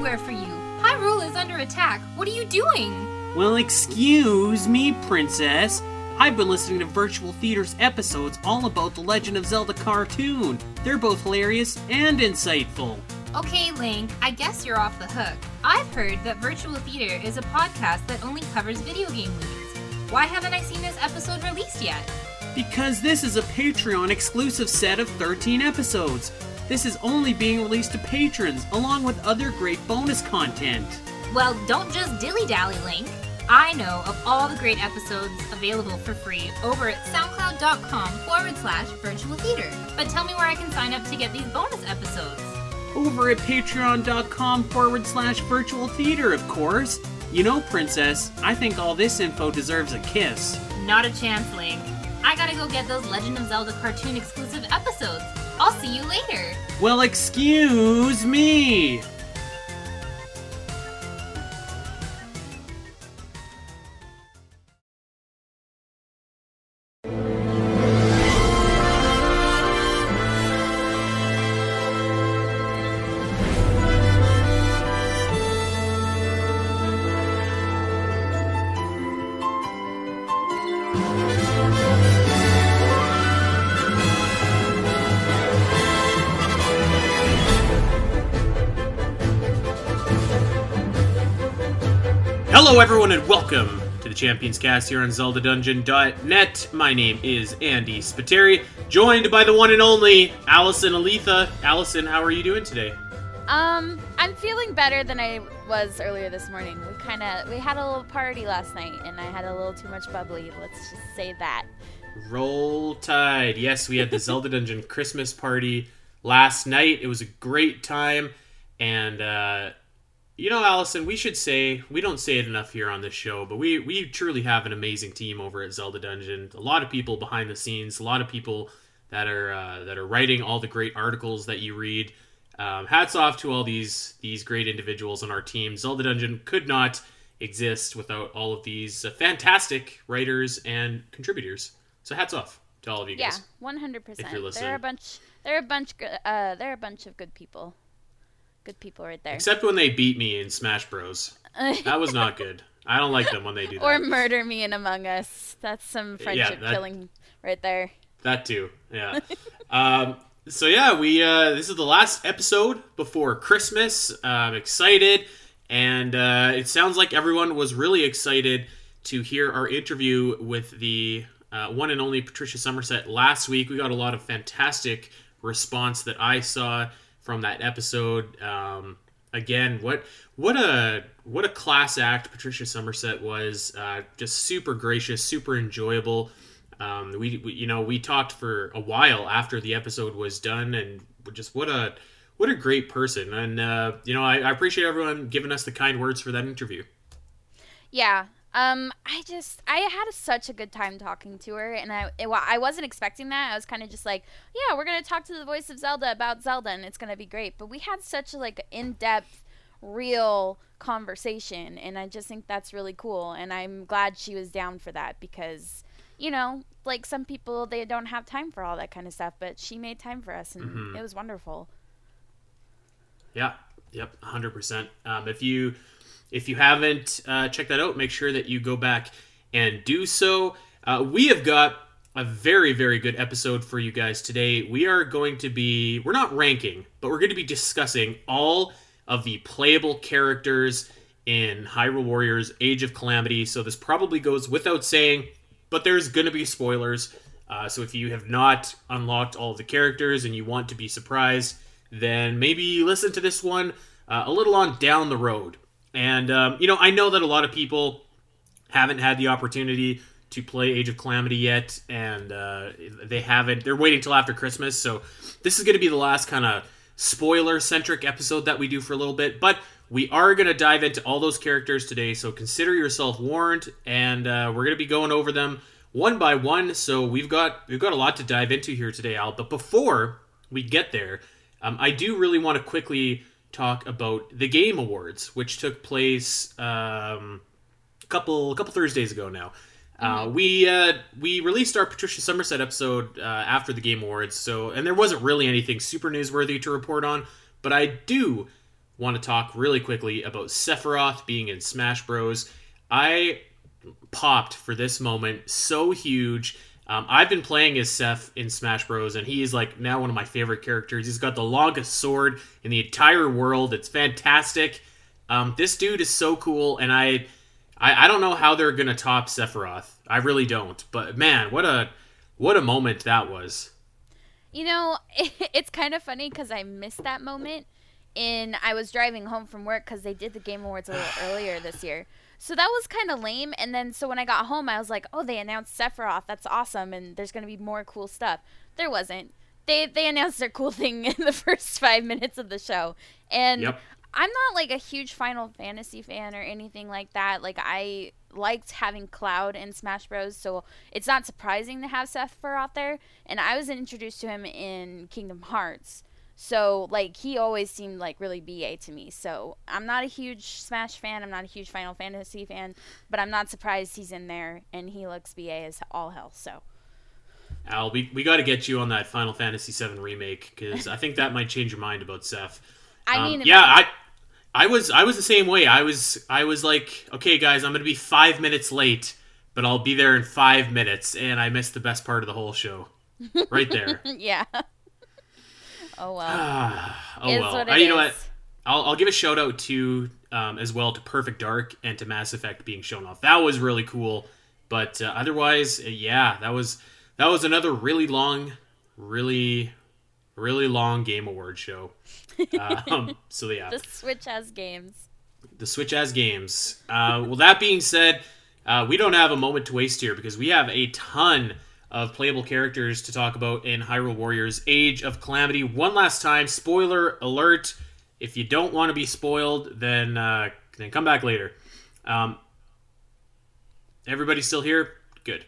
everywhere for you. Hyrule is under attack. What are you doing? Well, excuse me, Princess. I've been listening to Virtual Theater's episodes all about the Legend of Zelda cartoon. They're both hilarious and insightful. Okay, Link, I guess you're off the hook. I've heard that Virtual Theater is a podcast that only covers video game movies. Why haven't I seen this episode released yet? Because this is a Patreon exclusive set of 13 episodes. This is only being released to patrons, along with other great bonus content. Well, don't just dilly dally, Link. I know of all the great episodes available for free over at soundcloud.com forward slash virtual theater. But tell me where I can sign up to get these bonus episodes. Over at patreon.com forward slash virtual theater, of course. You know, Princess, I think all this info deserves a kiss. Not a chance, Link. I gotta go get those Legend of Zelda cartoon exclusive episodes. I'll see you later. Well, excuse me. Hello, everyone, and welcome to the Champions Cast here on ZeldaDungeon.net. My name is Andy Spiteri, joined by the one and only Alasyn Eletha. Alasyn, how are you doing today? Um, I'm feeling better than I was earlier this morning. We kind of we had a little party last night, and I had a little too much bubbly. Let's just say that. Roll Tide. Yes, we had the Zelda Dungeon Christmas party last night. It was a great time, and uh, you know, Alasyn, we should say we don't say it enough here on this show, but we we truly have an amazing team over at Zelda Dungeon. A lot of people behind the scenes, a lot of people that are uh, that are writing all the great articles that you read. Um, hats off to all these these great individuals on our team. Zelda Dungeon could not exist without all of these uh, fantastic writers and contributors. So hats off to all of you guys. Yeah, 100. percent If you're listening. They're a bunch. They're a bunch. Uh, they're a bunch of good people. Good people right there. Except when they beat me in Smash Bros. That was not good. I don't like them when they do that. or murder me in Among Us. That's some friendship that- killing right there. That too, yeah. um, so yeah, we uh, this is the last episode before Christmas. Uh, I'm excited, and uh, it sounds like everyone was really excited to hear our interview with the uh, one and only Patricia Summersett last week. We got a lot of fantastic response that I saw from that episode. Um, again, what what a what a class act Patricia Summersett was. Uh, just super gracious, super enjoyable. Um, we, we you know we talked for a while after the episode was done, and just what a what a great person. And uh, you know I, I appreciate everyone giving us the kind words for that interview. Yeah. Um, I just I had such a good time talking to her, and I it, I wasn't expecting that. I was kind of just like, yeah, we're gonna talk to the voice of Zelda about Zelda, and it's gonna be great. But we had such a like in depth, real conversation, and I just think that's really cool. And I'm glad she was down for that because, you know, like some people they don't have time for all that kind of stuff, but she made time for us, and it was wonderful. Yeah, yep, hundred percent. Um, if you if you haven't uh, checked that out, make sure that you go back and do so. Uh, we have got a very very good episode for you guys today. We are going to be we're not ranking, but we're going to be discussing all of the playable characters in Hyrule Warriors: Age of Calamity. So this probably goes without saying, but there's going to be spoilers. Uh, so if you have not unlocked all the characters and you want to be surprised, then maybe listen to this one uh, a little on down the road. And um, you know, I know that a lot of people haven't had the opportunity to play Age of Calamity yet, and uh, they haven't. They're waiting till after Christmas, so this is going to be the last kind of spoiler-centric episode that we do for a little bit. But we are going to dive into all those characters today, so consider yourself warned, and uh, we're going to be going over them one by one. So we've got we've got a lot to dive into here today, Al. But before we get there, um, I do really want to quickly talk about the Game Awards, which took place um, a couple a couple Thursdays ago now. Uh, we uh, we released our Patricia Summersett episode uh, after the Game Awards, so and there wasn't really anything super newsworthy to report on, but I do want to talk really quickly about Sephiroth being in Smash Bros. I popped for this moment so huge. Um, I've been playing as Seph in Smash Bros, and he is like now one of my favorite characters. He's got the longest sword in the entire world. It's fantastic. Um, this dude is so cool, and I, I, I don't know how they're gonna top Sephiroth. I really don't. But man, what a, what a moment that was. You know, it's kind of funny because I missed that moment. In I was driving home from work because they did the Game Awards a little earlier this year. So that was kind of lame. And then, so when I got home, I was like, oh, they announced Sephiroth. That's awesome. And there's going to be more cool stuff. There wasn't. They, they announced their cool thing in the first five minutes of the show. And Yep. I'm not like a huge Final Fantasy fan or anything like that. Like, I liked having Cloud in Smash Bros. So it's not surprising to have Sephiroth there. And I was introduced to him in Kingdom Hearts. So like he always seemed like really BA to me. So I'm not a huge Smash fan. I'm not a huge Final Fantasy fan, but I'm not surprised he's in there and he looks BA as all hell. So Al, we, we got to get you on that Final Fantasy VII remake because I think that might change your mind about Seph. I Um, mean, yeah, I, I was I was the same way. I was I was like, okay, guys, I'm gonna be five minutes late, but I'll be there in five minutes, and I missed the best part of the whole show, right there. yeah. Oh well. Oh Is well. Uh, you know what? I'll, I'll give a shout out to um, as well to Perfect Dark and to Mass Effect being shown off. That was really cool. But uh, otherwise, uh, yeah, that was that was another really long, really, really long Game Award show. Um, so yeah, The Switch has games. the Switch has games. Uh, well, that being said, uh, we don't have a moment to waste here because we have a ton of playable characters to talk about in Hyrule Warriors Age of Calamity. One last time, spoiler alert. If you don't want to be spoiled, then uh, then come back later. Um, everybody still here? Good.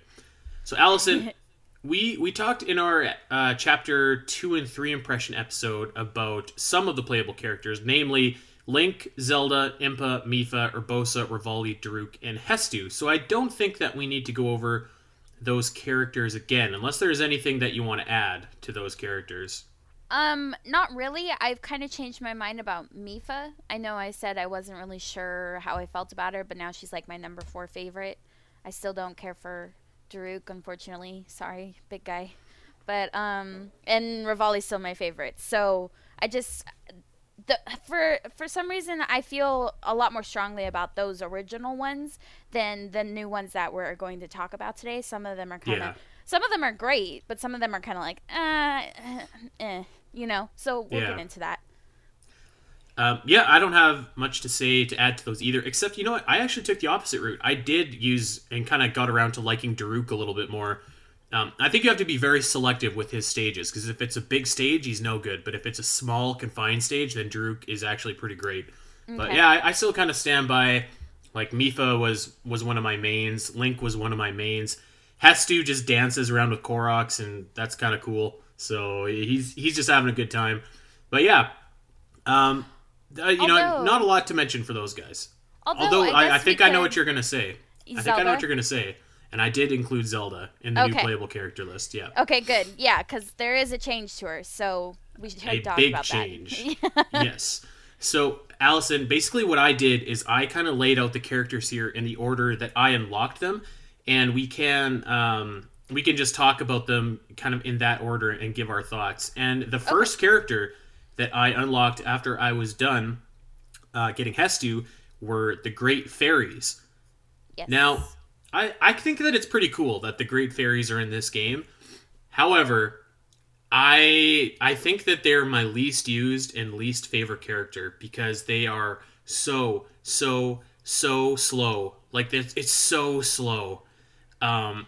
So, Alasyn, we we talked in our uh, chapter two and three impression episode about some of the playable characters, namely Link, Zelda, Impa, Mipha, Urbosa, Revali, Daruk, and Hestu. So I don't think that we need to go over those characters again, unless there's anything that you want to add to those characters. Um, not really. I've kind of changed my mind about Mipha. I know I said I wasn't really sure how I felt about her, but now she's like my number four favorite. I still don't care for Daruk, unfortunately. Sorry, big guy. But um, and Revali's still my favorite. So I just the for for some reason I feel a lot more strongly about those original ones than the new ones that we're going to talk about today. Some of them are kind of Yeah. some of them are great, but some of them are kind of like uh, eh, you know. So we'll Yeah. get into that. Um, yeah, I don't have much to say to add to those either, except you know what? I actually took the opposite route. I did use and kind of got around to liking Daruk a little bit more. Um, I think you have to be very selective with his stages because if it's a big stage, he's no good. But if it's a small, confined stage, then Daruk is actually pretty great. But yeah, I, I still kind of stand by. Like Mipha was was one of my mains. Link was one of my mains. Hestu just dances around with Koroks, and that's kind of cool. So he's he's just having a good time. But yeah, um, uh, you know, not a lot to mention for those guys. Although, Although I, I, we think I know what you're gonna say. I think I know what you're gonna say, and I did include Zelda in the new playable character list. Yeah, Okay, good. Yeah, because there is a change to her, so we should a talk big about change. that. yes. So, Alasyn, basically what I did is I kind of laid out the characters here in the order that I unlocked them, and we can um, we can just talk about them kind of in that order and give our thoughts. And the first character that I unlocked after I was done uh, getting Hestu were the Great Fairies. yes. Now, I, I think that it's pretty cool that the Great Fairies are in this game. However, I I think that they're my least used and least favorite character because they are so so so slow. Like it's, so slow. Um,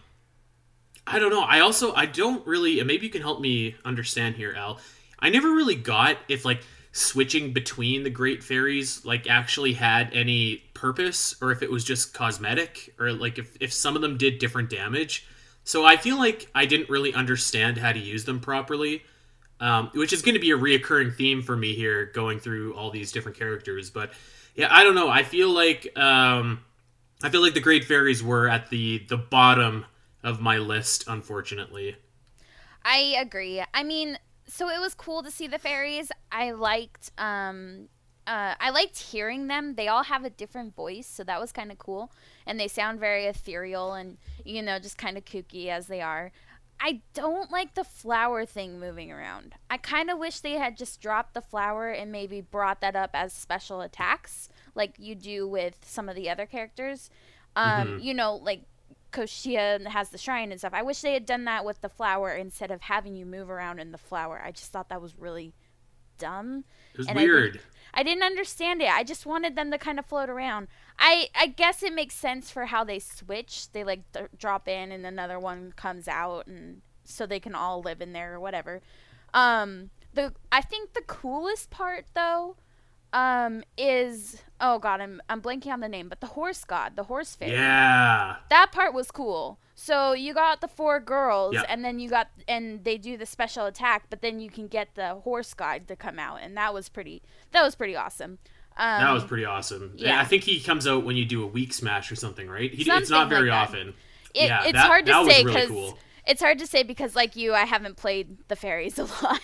I don't know. I also I don't really. Maybe you can help me understand here, Al. I never really got if like switching between the great fairies like actually had any purpose or if it was just cosmetic or like if, if some of them did different damage so i feel like i didn't really understand how to use them properly um, which is going to be a reoccurring theme for me here going through all these different characters but yeah i don't know i feel like um, i feel like the great fairies were at the the bottom of my list unfortunately I agree. I mean, so it was cool to see the fairies. I liked um uh, I liked hearing them. They all have a different voice, so that was kind of cool. And they sound very ethereal and, you know, just kind of kooky as they are. I don't like the flower thing moving around. I kind of wish they had just dropped the flower and maybe brought that up as special attacks, like you do with some of the other characters. Um, Mhm. You know, like Koshia has the shrine and stuff. I wish they had done that with the flower instead of having you move around in the flower. I just thought that was really dumb. It was And I weird. I didn't understand it. I just wanted them to kind of float around. I I guess it makes sense for how they switch. They like th- drop in and another one comes out and so they can all live in there or whatever. Um the I think the coolest part though um is oh god, I'm I'm blanking on the name, but the horse god, the horse fairy Yeah. that part was cool. So you got the four girls, Yeah. and then you got and they do the special attack, but then you can get the horse god to come out, and that was pretty. That was pretty awesome. Um, That was pretty awesome. yeah. I think he comes out when you do a weak smash or something, right? He, it's not very like often. It, yeah, it's that- hard to say really because cool. it's hard to say because, like you, I haven't played the fairies a lot.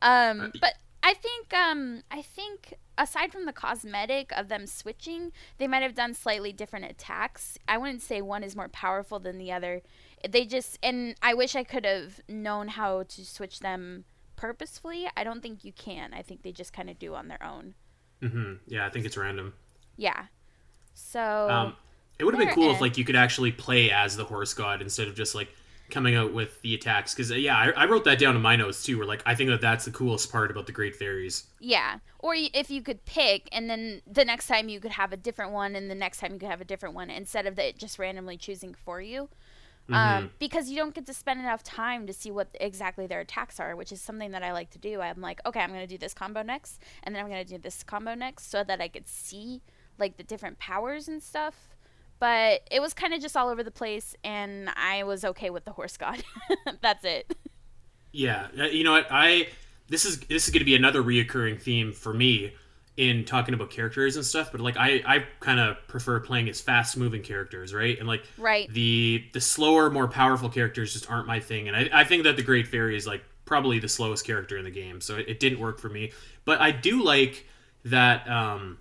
um, Uh, but I think um, I think aside from the cosmetic of them switching, they might have done slightly different attacks. I wouldn't say one is more powerful than the other. They just and I wish I could have known how to switch them purposefully. I don't think you can. I think they just kind of do on their own. hmm Yeah, I think it's random. Yeah. So Um, it would have been cool if like you could actually play as the horse god instead of just like coming out with the attacks. Because yeah, I, I wrote that down in my notes too. Where like I think that that's the coolest part about the Great Fairies. Yeah. Or if you could pick, and then the next time you could have a different one, and the next time you could have a different one, instead of it just randomly choosing for you. Mm-hmm. Um, because you don't get to spend enough time to see what exactly their attacks are, which is something that I like to do. I'm like, okay, I'm going to do this combo next, and then I'm going to do this combo next, so that I could see like the different powers and stuff. But it was kind of just all over the place, and I was okay with the horse god. That's it. Yeah, uh, you know what? I this is this is going to be another reoccurring theme for me in talking about characters and stuff. But like I I kind of prefer playing as fast moving characters, right? And like Right. the the slower, more powerful characters just aren't my thing. And I, I think that the Great Fairy is like probably the slowest character in the game, so it, it didn't work for me. But I do like that. um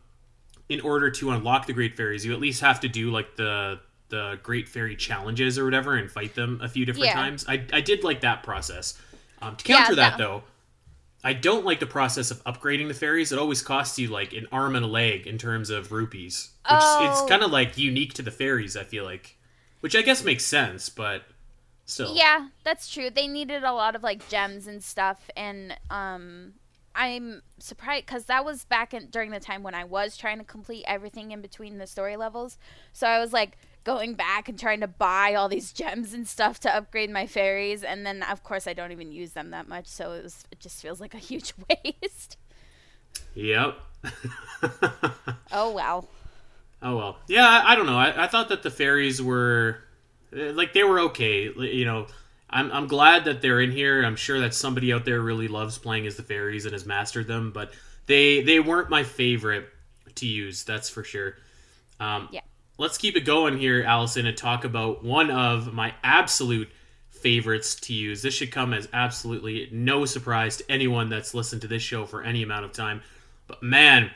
in order to unlock the Great Fairies, you at least have to do like the the Great Fairy challenges or whatever and fight them a few different Yeah. times. I, I did like that process. Um, to Yeah, counter that that- though, I don't like the process of upgrading the fairies. It always costs you like an arm and a leg in terms of rupees, which Oh. it's kind of like unique to the fairies. I feel like, which I guess makes sense, but still, Yeah, that's true. They needed a lot of like gems and stuff, and um, I'm surprised because that was back in during the time when I was trying to complete everything in between the story levels. So I was like going back and trying to buy all these gems and stuff to upgrade my fairies, and then of course I don't even use them that much, so it was it just feels like a huge waste. Yep. Oh wow. Oh well, yeah. I, I don't know. I, I thought that the fairies were uh, like they were okay. You know, I'm I'm glad that they're in here. I'm sure that somebody out there really loves playing as the fairies and has mastered them, but they they weren't my favorite to use. That's for sure. Um, Yeah. Let's keep it going here, Alasyn, and talk about one of my absolute favorites to use. This should come as absolutely no surprise to anyone that's listened to this show for any amount of time. But man,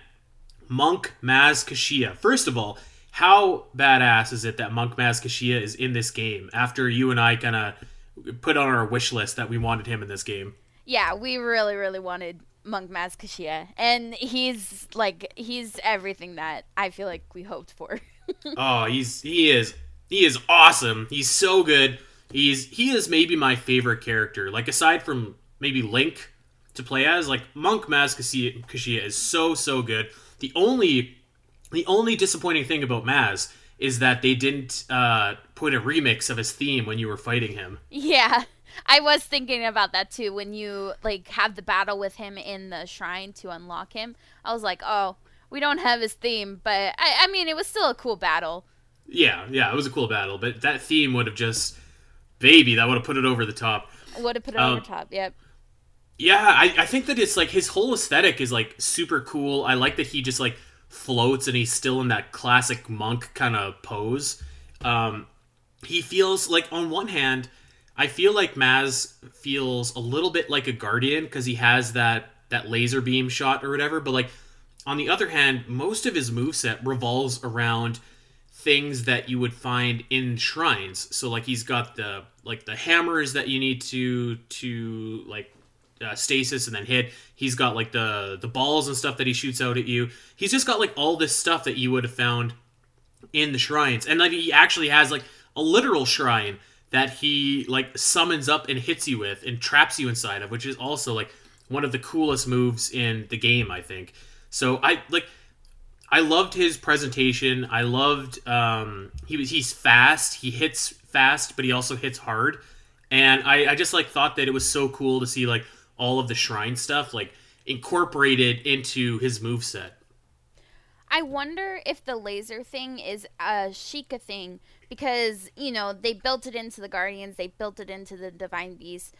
Monk Maz Koshia. First of all, how badass is it that Monk Maz Koshia is in this game after you and I kind of put on our wish list that we wanted him in this game? Yeah, we really, really wanted Monk Maz Koshia, and he's like he's everything that I feel like we hoped for. oh, he's he is he is awesome. He's so good. He's he is maybe my favorite character. Like aside from maybe Link to play as, like Monk Maz Koshia, Koshia is so so good. The only the only disappointing thing about Maz is that they didn't uh, put a remix of his theme when you were fighting him. Yeah. I was thinking about that too when you like have the battle with him in the shrine to unlock him. I was like, "Oh, we don't have his theme, but I I mean, it was still a cool battle." Yeah, yeah, it was a cool battle, but that theme would have just baby, that would have put it over the top. Would have put it Um, over top. Yep. Yeah, I, I think that it's like his whole aesthetic is like super cool. I like that he just like floats and he's still in that classic monk kind of pose. Um, he feels like on one hand, I feel like Maz feels a little bit like a guardian because he has that that laser beam shot or whatever. But like on the other hand, most of his moveset revolves around things that you would find in shrines. So like he's got the like the hammers that you need to to like uh, stasis and then hit. He's got like the the balls and stuff that he shoots out at you. He's just got like all this stuff that you would have found in the shrines, and like he actually has like a literal shrine that he like summons up and hits you with and traps you inside of, which is also like one of the coolest moves in the game, I think. So I like I loved his presentation. I loved um he was he's fast, he hits fast, but he also hits hard. And I, I just like thought that it was so cool to see like all of the shrine stuff like incorporated into his move set. I wonder if the laser thing is a Sheikah thing because, you know, they built it into the Guardians, they built it into the Divine Beast.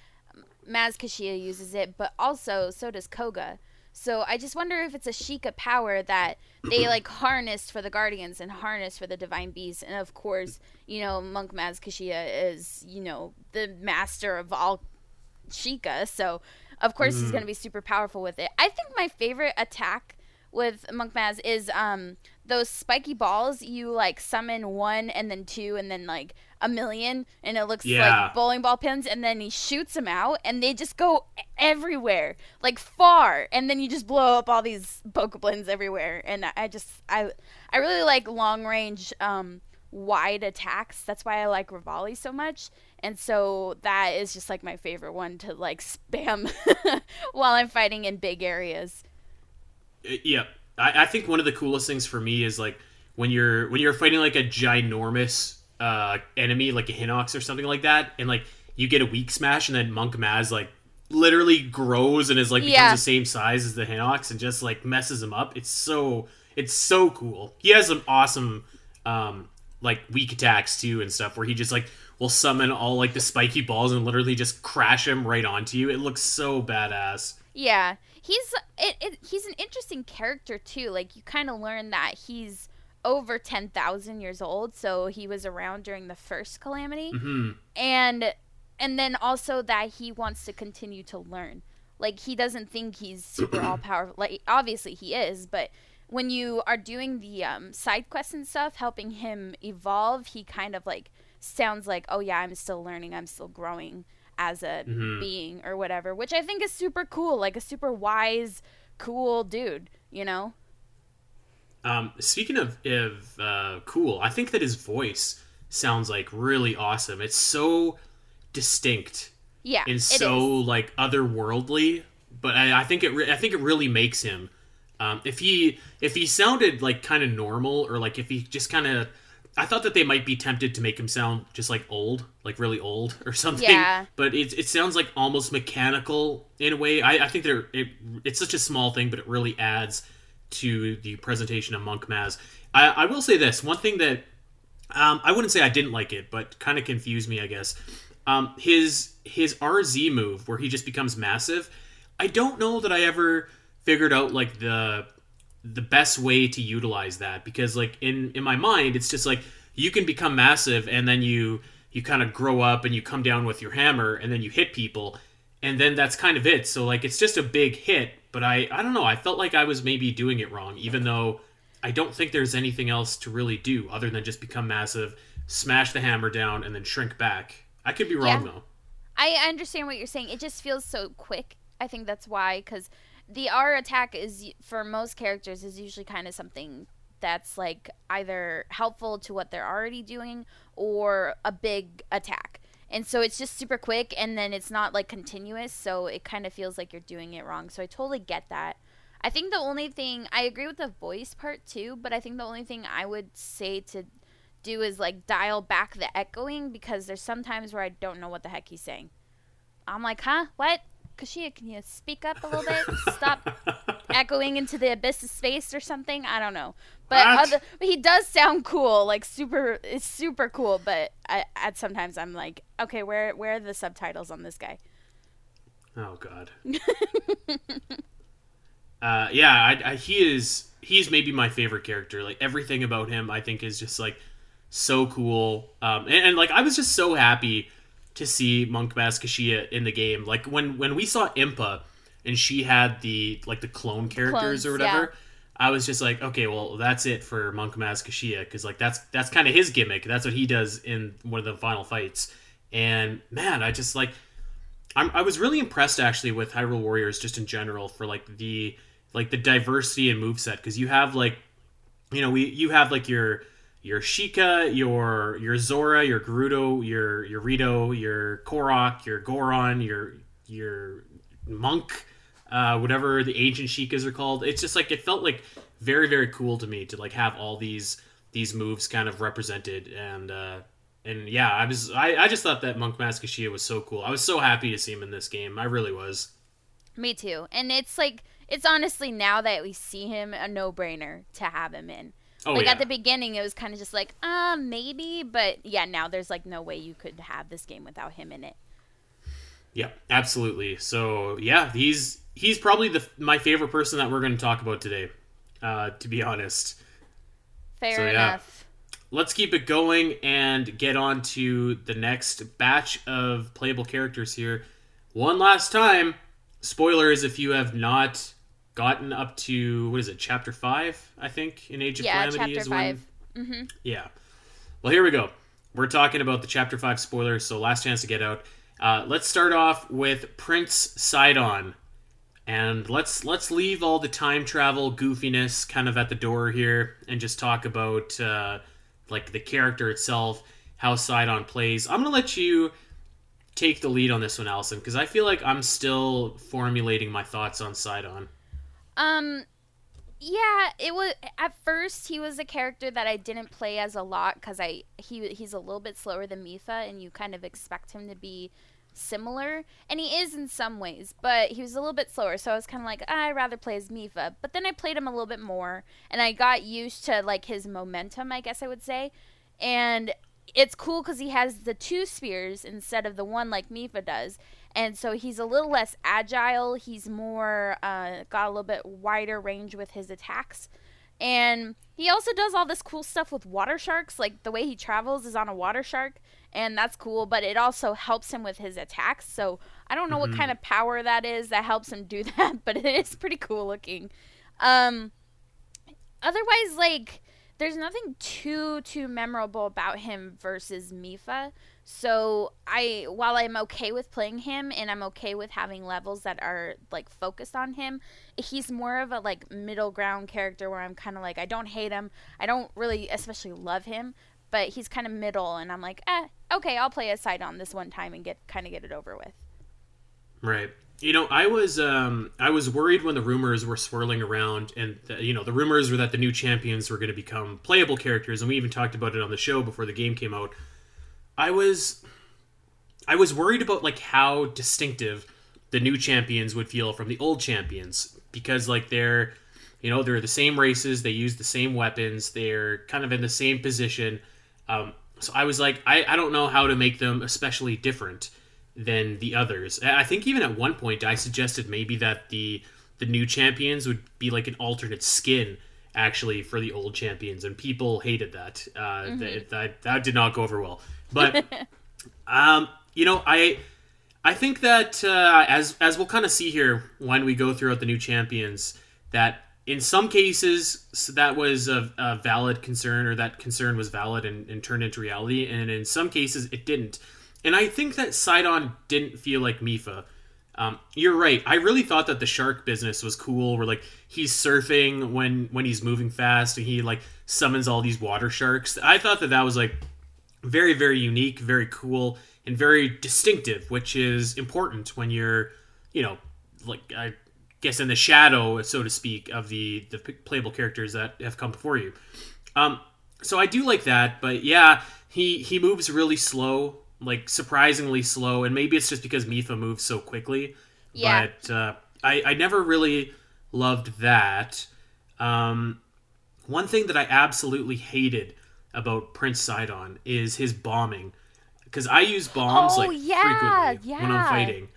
Maz Koshia uses it, but also so does Kohga. So I just wonder if it's a Sheikah power that they like harnessed for the Guardians and harnessed for the Divine Beast. And of course, you know, Monk Maz Koshia is, you know, the master of all Sheikah. So of course mm. he's going to be super powerful with it. I think my favorite attack with Monk Maz is um those spiky balls you like summon one and then two and then like a million and it looks yeah. like bowling ball pins and then he shoots them out and they just go everywhere like far and then you just blow up all these bokoblins everywhere and i just i i really like long range um wide attacks that's why i like Revali so much and so that is just like my favorite one to like spam while i'm fighting in big areas yeah, I, I think one of the coolest things for me is like when you're when you're fighting like a ginormous uh, enemy like a Hinox or something like that, and like you get a weak smash, and then Monk Maz like literally grows and is like becomes yeah. the same size as the Hinox and just like messes him up. It's so it's so cool. He has some awesome um like weak attacks too and stuff where he just like will summon all like the spiky balls and literally just crash him right onto you. It looks so badass. Yeah he's it, it, he's an interesting character too. Like you kind of learn that he's over 10,000 years old, so he was around during the first calamity. Mm-hmm. And and then also that he wants to continue to learn. Like he doesn't think he's super all powerful. Like obviously he is, but when you are doing the um, side quests and stuff, helping him evolve, he kind of like sounds like, "Oh yeah, I'm still learning. I'm still growing." as a mm-hmm. being or whatever, which I think is super cool, like a super wise, cool dude, you know? Um, speaking of, of uh, cool, I think that his voice sounds like really awesome. It's so distinct. Yeah. And so is. like otherworldly, but I, I think it re- I think it really makes him um, if he if he sounded like kind of normal or like if he just kind of I thought that they might be tempted to make him sound just like old, like really old or something. Yeah. But it, it sounds like almost mechanical in a way. I, I think they're it, it's such a small thing, but it really adds to the presentation of Monk Maz. I, I will say this one thing that um, I wouldn't say I didn't like it, but kind of confused me, I guess. Um, his his RZ move where he just becomes massive. I don't know that I ever figured out like the the best way to utilize that because like in in my mind it's just like you can become massive and then you you kind of grow up and you come down with your hammer and then you hit people and then that's kind of it. So like it's just a big hit but i i don't know. I felt like i was maybe doing it wrong even though i don't think there's anything else to really do other than just become massive smash the hammer down and then shrink back. I could be wrong yeah. though. I understand what you're saying. It just feels so quick. I think that's why because the R attack is for most characters is usually kind of something that's like either helpful to what they're already doing or a big attack. And so it's just super quick and then it's not like continuous, so it kind of feels like you're doing it wrong. So I totally get that. I think the only thing I agree with the voice part too, but I think the only thing I would say to do is like dial back the echoing because there's sometimes where I don't know what the heck he's saying. I'm like, huh? What? Koshia, can you speak up a little bit? Stop echoing into the abyss of space or something. I don't know, but other, he does sound cool, like super. It's super cool, but I, at sometimes I'm like, okay, where where are the subtitles on this guy? Oh God. uh, yeah, I, I, he is. He's maybe my favorite character. Like everything about him, I think is just like so cool. Um, and, and like I was just so happy to see Monk Maz Koshia in the game. Like when when we saw Impa and she had the like the clone characters Clones, or whatever. Yeah. I was just like, okay, well, that's it for Monk Maz Koshia because like that's that's kind of his gimmick. That's what he does in one of the final fights. And man, I just like I'm, I was really impressed actually with Hyrule Warriors just in general for like the like the diversity and moveset because you have like you know we you have like your your Sheikah, your your Zora, your Gerudo, your your Rito, your Korok, your Goron, your your Monk, uh, whatever the ancient Sheikahs are called. It's just like it felt like very very cool to me to like have all these these moves kind of represented and uh, and yeah, I was I, I just thought that Monk Maz Koshia was so cool. I was so happy to see him in this game. I really was. Me too. And it's like it's honestly now that we see him a no brainer to have him in. Oh, like yeah. at the beginning it was kind of just like, uh, maybe, but yeah, now there's like no way you could have this game without him in it. Yeah, absolutely. So yeah, he's he's probably the my favorite person that we're going to talk about today. Uh, to be honest, Fair So, yeah. enough. let's keep it going and get on to the next batch of playable characters here. One last time, spoilers if you have not gotten up to what is it, chapter five? I think in Age of Yeah, Calamity chapter is five. when. Yeah. Well, here we go. We're talking about the chapter five spoilers, so last chance to get out. Uh, let's start off with Prince Sidon, and let's let's leave all the time travel goofiness kind of at the door here, and just talk about uh, like the character itself, how Sidon plays. I'm gonna let you take the lead on this one, Alasyn, because I feel like I'm still formulating my thoughts on Sidon. Um, yeah, it was at first he was a character that I didn't play as a lot because I he he's a little bit slower than Mipha, and you kind of expect him to be similar, and he is in some ways, but he was a little bit slower, so I was kind of like "Ah, I'd rather play as Mipha. But then I played him a little bit more, and I got used to like his momentum, I guess I would say, and it's cool because he has the two spears instead of the one like Mipha does. And so he's a little less agile. He's more uh, got a little bit wider range with his attacks. And he also does all this cool stuff with water sharks. Like the way he travels is on a water shark, and that's cool. But it also helps him with his attacks. So I don't know what kind of power that is that helps him do that, but it is pretty cool looking. Um, otherwise, like there's nothing too too memorable about him versus Mipha. So I while I'm okay with playing him and I'm okay with having levels that are like focused on him, he's more of a like middle ground character where I'm kind of like I don't hate him. I don't really especially love him, but he's kind of middle and I'm like, "Eh, okay, I'll play a Sidon this one time and get kind of get it over with." Right. You know, I was um, I was worried when the rumors were swirling around, and the, you know, the rumors were that the new champions were going to become playable characters, and we even talked about it on the show before the game came out. I was, I was worried about like how distinctive the new champions would feel from the old champions because like they're, you know, they're the same races, they use the same weapons, they're kind of in the same position. Um, so I was like, I, I don't know how to make them especially different than the others. I think even at one point I suggested maybe that the the new champions would be like an alternate skin actually for the old champions, and people hated that. Uh, that, that that did not go over well. But um, you know, I I think that uh, as as we'll kind of see here when we go throughout the new champions, that in some cases that was a, a valid concern or that concern was valid and, and turned into reality, and in some cases it didn't. And I think that Sidon didn't feel like Mipha. Um, you're right. I really thought that the shark business was cool. Where like he's surfing when when he's moving fast, and he like summons all these water sharks. I thought that that was like very very unique, very cool, and very distinctive, which is important when you're you know like I guess in the shadow, so to speak, of the the playable characters that have come before you. Um, so I do like that, but yeah, he he moves really slow, like surprisingly slow, and maybe it's just because Mipha moves so quickly. Yeah. But uh, I I never really loved that. Um, one thing that I absolutely hated about Prince Sidon is his bombing, because I use bombs Oh, like yeah, frequently when I'm fighting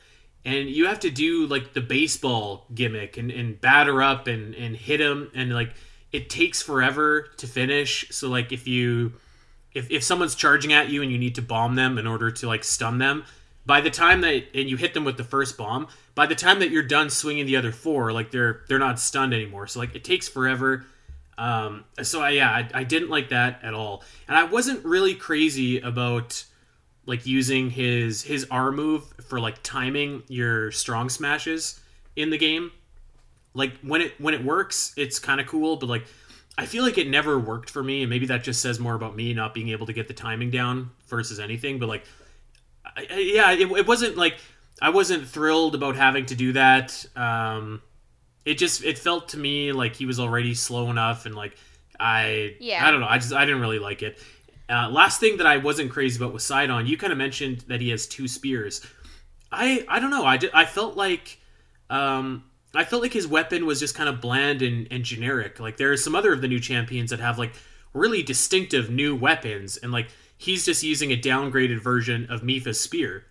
and you have to do like the baseball gimmick and, and batter up and, and hit him and like it takes forever to finish so like if you if, if someone's charging at you and you need to bomb them in order to like stun them by the time that and you hit them with the first bomb, by the time that you're done swinging the other four, like they're they're not stunned anymore. So like it takes forever. Um, so I, yeah, I, I didn't like that at all, and I wasn't really crazy about like using his his R move for like timing your strong smashes in the game. Like when it when it works, it's kind of cool, but like I feel like it never worked for me, and maybe that just says more about me not being able to get the timing down versus anything. But like, I, I, yeah, it, it wasn't like I wasn't thrilled about having to do that. Um, it just it felt to me like he was already slow enough, and like I Yeah. I don't know, I just I didn't really like it. Uh, last thing that I wasn't crazy about was Sidon. You kind of mentioned that he has two spears. I I don't know. I did, I felt like um I felt like his weapon was just kind of bland and, and generic. Like there are some other of the new champions that have like really distinctive new weapons, and like he's just using a downgraded version of Mipha's spear.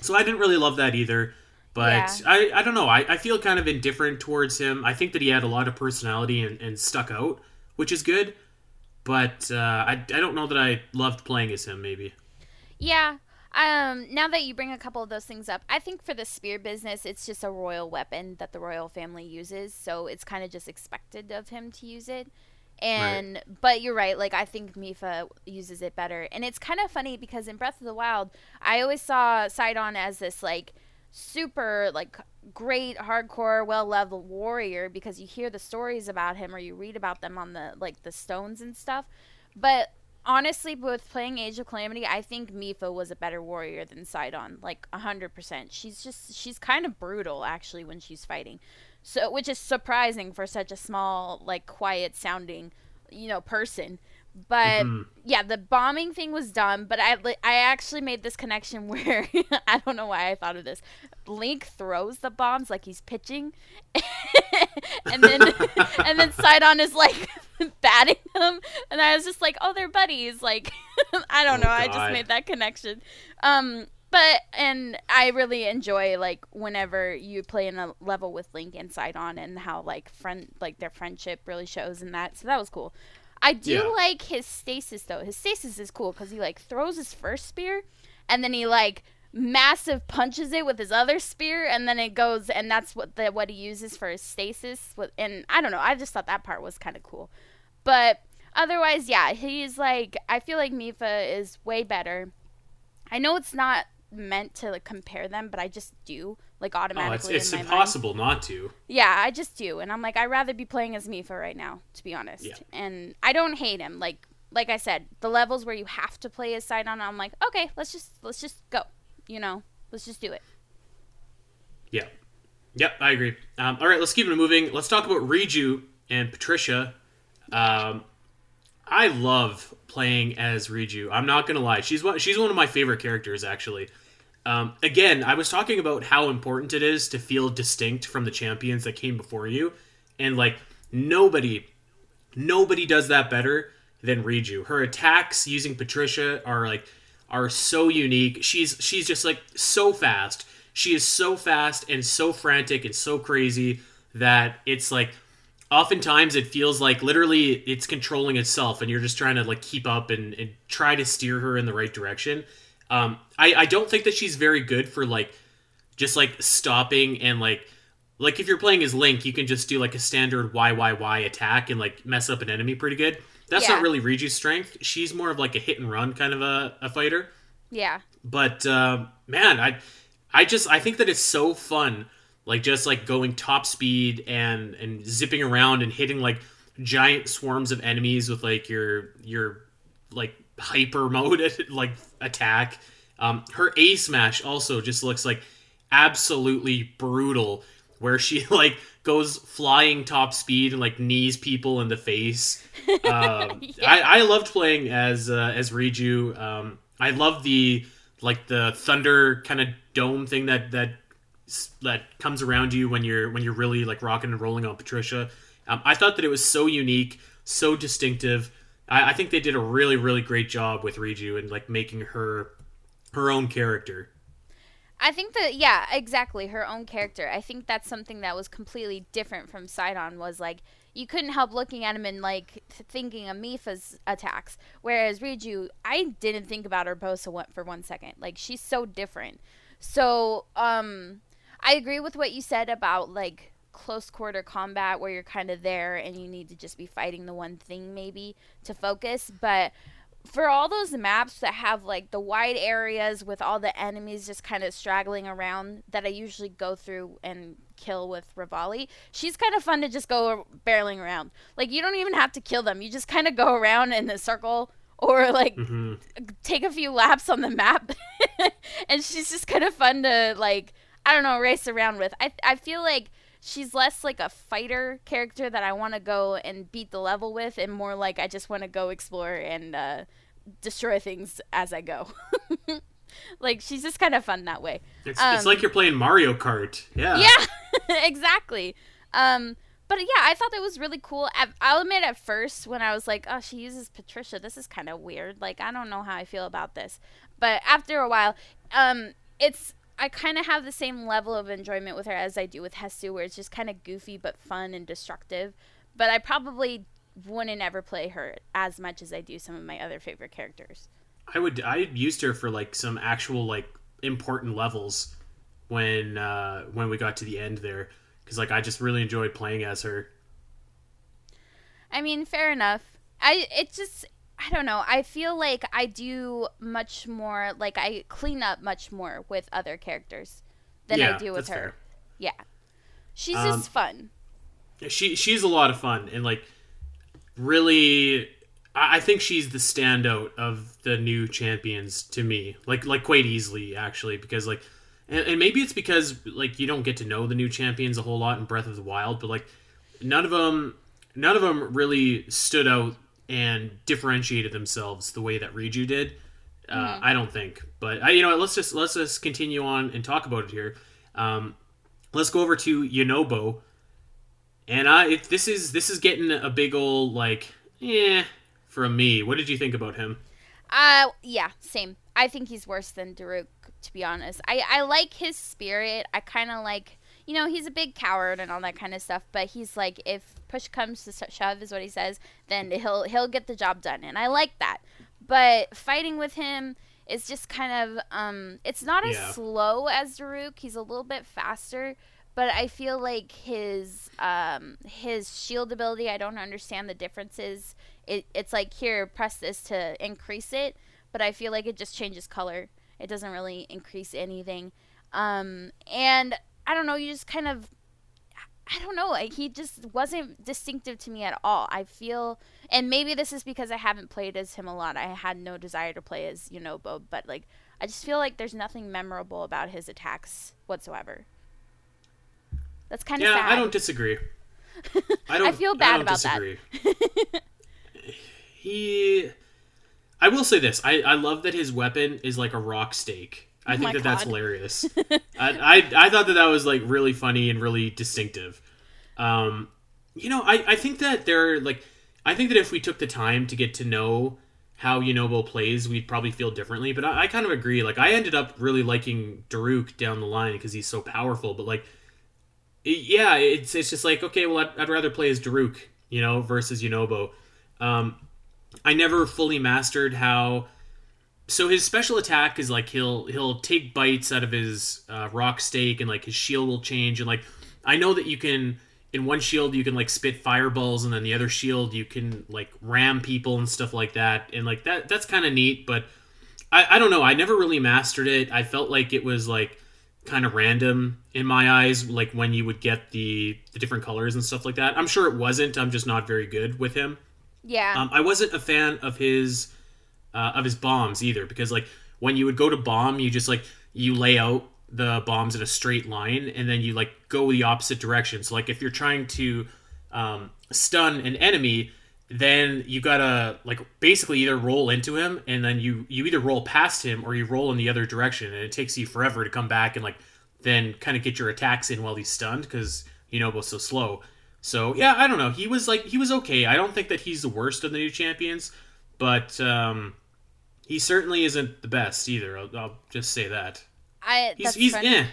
So I didn't really love that either. But Yeah. I, I don't know. I, I feel kind of indifferent towards him. I think that he had a lot of personality and, and stuck out, which is good. But uh, I, I don't know that I loved playing as him, maybe. Yeah. Um, now that you bring a couple of those things up, I think for the spear business, it's just a royal weapon that the royal family uses, so it's kind of just expected of him to use it. And but you're right, like I think Mipha uses it better. And it's kind of funny because in Breath of the Wild, I always saw Sidon as this like super like great hardcore well-leveled warrior because you hear the stories about him or you read about them on the like the stones and stuff. But honestly, with playing Age of Calamity, I think Mipha was a better warrior than Sidon, like hundred percent. She's just she's kind of brutal actually when she's fighting, so which is surprising for such a small, like quiet sounding, you know, person. But mm-hmm. yeah, the bombing thing was dumb. But I I actually made this connection where I don't know why I thought of this. Link throws the bombs like he's pitching, and then and then Sidon is like batting them, and I was just like, oh, they're buddies. Like I don't Oh, know. I just made that connection. Um, but and I really enjoy like whenever you play in a level with Link and Sidon and how like friend like their friendship really shows in that. So that was cool. I do Yeah. like his stasis though. His stasis is cool because he like throws his first spear, and then he like massive punches it with his other spear, and then it goes, and that's what the what he uses for his stasis. With and I don't know. I just thought that part was kind of cool, but otherwise, yeah, he's like I feel like Mipha is way better. I know it's not meant to like, compare them, but I just do like Oh, automatically. it's, it's in my mind. impossible not to. Yeah, I just do, and I'm like, I'd rather be playing as Mipha right now, to be honest. Yeah. And I don't hate him. Like, like I said, the levels where you have to play as Sidon, I'm like, okay, let's just let's just go. You know, let's just do it. Yeah. Yep, I agree. Um, all right, let's keep it moving. Let's talk about Riju and Patricia. Um, I love playing as Riju. I'm not gonna lie. She's one. She's one of my favorite characters, actually. Um, again, I was talking about how important it is to feel distinct from the champions that came before you, and like nobody, nobody does that better than Riju. Her attacks using Patricia are like are so unique. She's she's just like so fast. She is so fast and so frantic and so crazy that it's like oftentimes it feels like literally it's controlling itself and you're just trying to like keep up and, and try to steer her in the right direction. Um, I, I don't think that she's very good for like just like stopping and like like if you're playing as Link, you can just do like a standard YYY attack and like mess up an enemy pretty good. That's Yeah. not really Riju's strength. She's more of like a hit and run kind of a, a fighter. Yeah. But uh, man, I I just I think that it's so fun, like just like going top speed and and zipping around and hitting like giant swarms of enemies with like your your like hyper mode like attack. Um, her A smash also just looks like absolutely brutal, where she like goes flying top speed and like knees people in the face. Um, I, I loved playing as uh, as Riju. Um, I love the like the thunder kind of dome thing that that that comes around you when you're when you're really like rocking and rolling on Patricia. Um, I thought that it was so unique, so distinctive. I, I think they did a really really great job with Riju and like making her her own character. I think that yeah, exactly. Her own character. I think that's something that was completely different from Sidon was like you couldn't help looking at him and like thinking of Mipha's attacks. Whereas Riju, I didn't think about Urbosa for one second. Like she's so different. So um, I agree with what you said about like close quarter combat where you're kind of there and you need to just be fighting the one thing maybe to focus. But for all those maps that have like the wide areas with all the enemies just kind of straggling around that I usually go through and kill with Revali, she's kind of fun to just go barreling around. Like you don't even have to kill them. You just kind of go around in a circle or like mm-hmm. take a few laps on the map and she's just kind of fun to like I don't know race around with. I I feel like she's less like a fighter character that I want to go and beat the level with, and more like I just want to go explore and uh, destroy things as I go. like she's just kind of fun that way. It's, um, it's like you're playing Mario Kart. Yeah. Yeah, exactly. Um, but yeah, I thought that was really cool. I'll admit at first when I was like, oh, she uses Patricia, this is kind of weird. Like I don't know how I feel about this. But after a while, um, it's I kind of have the same level of enjoyment with her as I do with Hestu, where it's just kind of goofy but fun and destructive. But I probably wouldn't ever play her as much as I do some of my other favorite characters. I would I used her for like some actual like important levels when uh when we got to the end there because like I just really enjoyed playing as her. I mean, fair enough. I it just I don't know. I feel like I do much more, like I clean up much more with other characters than yeah, I do with her. Fair. Yeah, she's um, just fun. She she's a lot of fun and like really. I think she's the standout of the new champions to me, like like quite easily actually, because like, and, and maybe it's because like you don't get to know the new champions a whole lot in Breath of the Wild, but like none of them none of them really stood out and differentiated themselves the way that Riju did. Uh, mm-hmm. I don't think, but I, you know, let's just let's just continue on and talk about it here. Um, let's go over to Yunobo, and I it, this is this is getting a big old like yeah from me. What did you think about him? Uh, yeah, same. I think he's worse than Daruk, to be honest. I I like his spirit. I kind of like you know, he's a big coward and all that kind of stuff, but he's like, if push comes to shove, is what he says, then he'll he'll get the job done, and I like that. But fighting with him is just kind of, um, it's not as yeah. slow as Daruk. He's a little bit faster, but I feel like his um his shield ability, I don't understand the differences. It, it's like here, press this to increase it, but I feel like it just changes color. It doesn't really increase anything. Um, and I don't know, you just kind of I don't know, like he just wasn't distinctive to me at all. I feel and maybe this is because I haven't played as him a lot. I had no desire to play as Yunobo, but like I just feel like there's nothing memorable about his attacks whatsoever. That's kind of yeah, sad. I don't disagree. I don't. I feel bad I about disagree. that. he, I will say this: I I love that his weapon is like a rock stake. I think that God. that's hilarious. I, I, I thought that that was like really funny and really distinctive. Um, you know, I I think that there like I think that if we took the time to get to know how Yunobo plays, we'd probably feel differently. But I, I kind of agree. Like I ended up really liking Daruk down the line because he's so powerful. But like, it, yeah, it's it's just like okay, well, I'd, I'd rather play as Daruk, you know, versus Yunobo. Um, I never fully mastered how so his special attack is like he'll he'll take bites out of his uh, rock stake and like his shield will change and like I know that you can in one shield you can like spit fireballs and then the other shield you can like ram people and stuff like that. And like that that's kind of neat but I, I don't know. I never really mastered it. I felt like it was like kind of random in my eyes like when you would get the the different colors and stuff like that. I'm sure it wasn't. I'm just not very good with him. Yeah. Um, I wasn't a fan of his uh, of his bombs either because like when you would go to bomb you just like you lay out the bombs in a straight line and then you like go the opposite direction. So like if you're trying to um, stun an enemy then you gotta like basically either roll into him and then you you either roll past him or you roll in the other direction and it takes you forever to come back and like then kind of get your attacks in while he's stunned because you know was so slow. So yeah i don't know. He was like he was okay. I don't think that he's the worst of the new champions but um he certainly isn't the best either. I'll, I'll just say that. I he's, he's eh,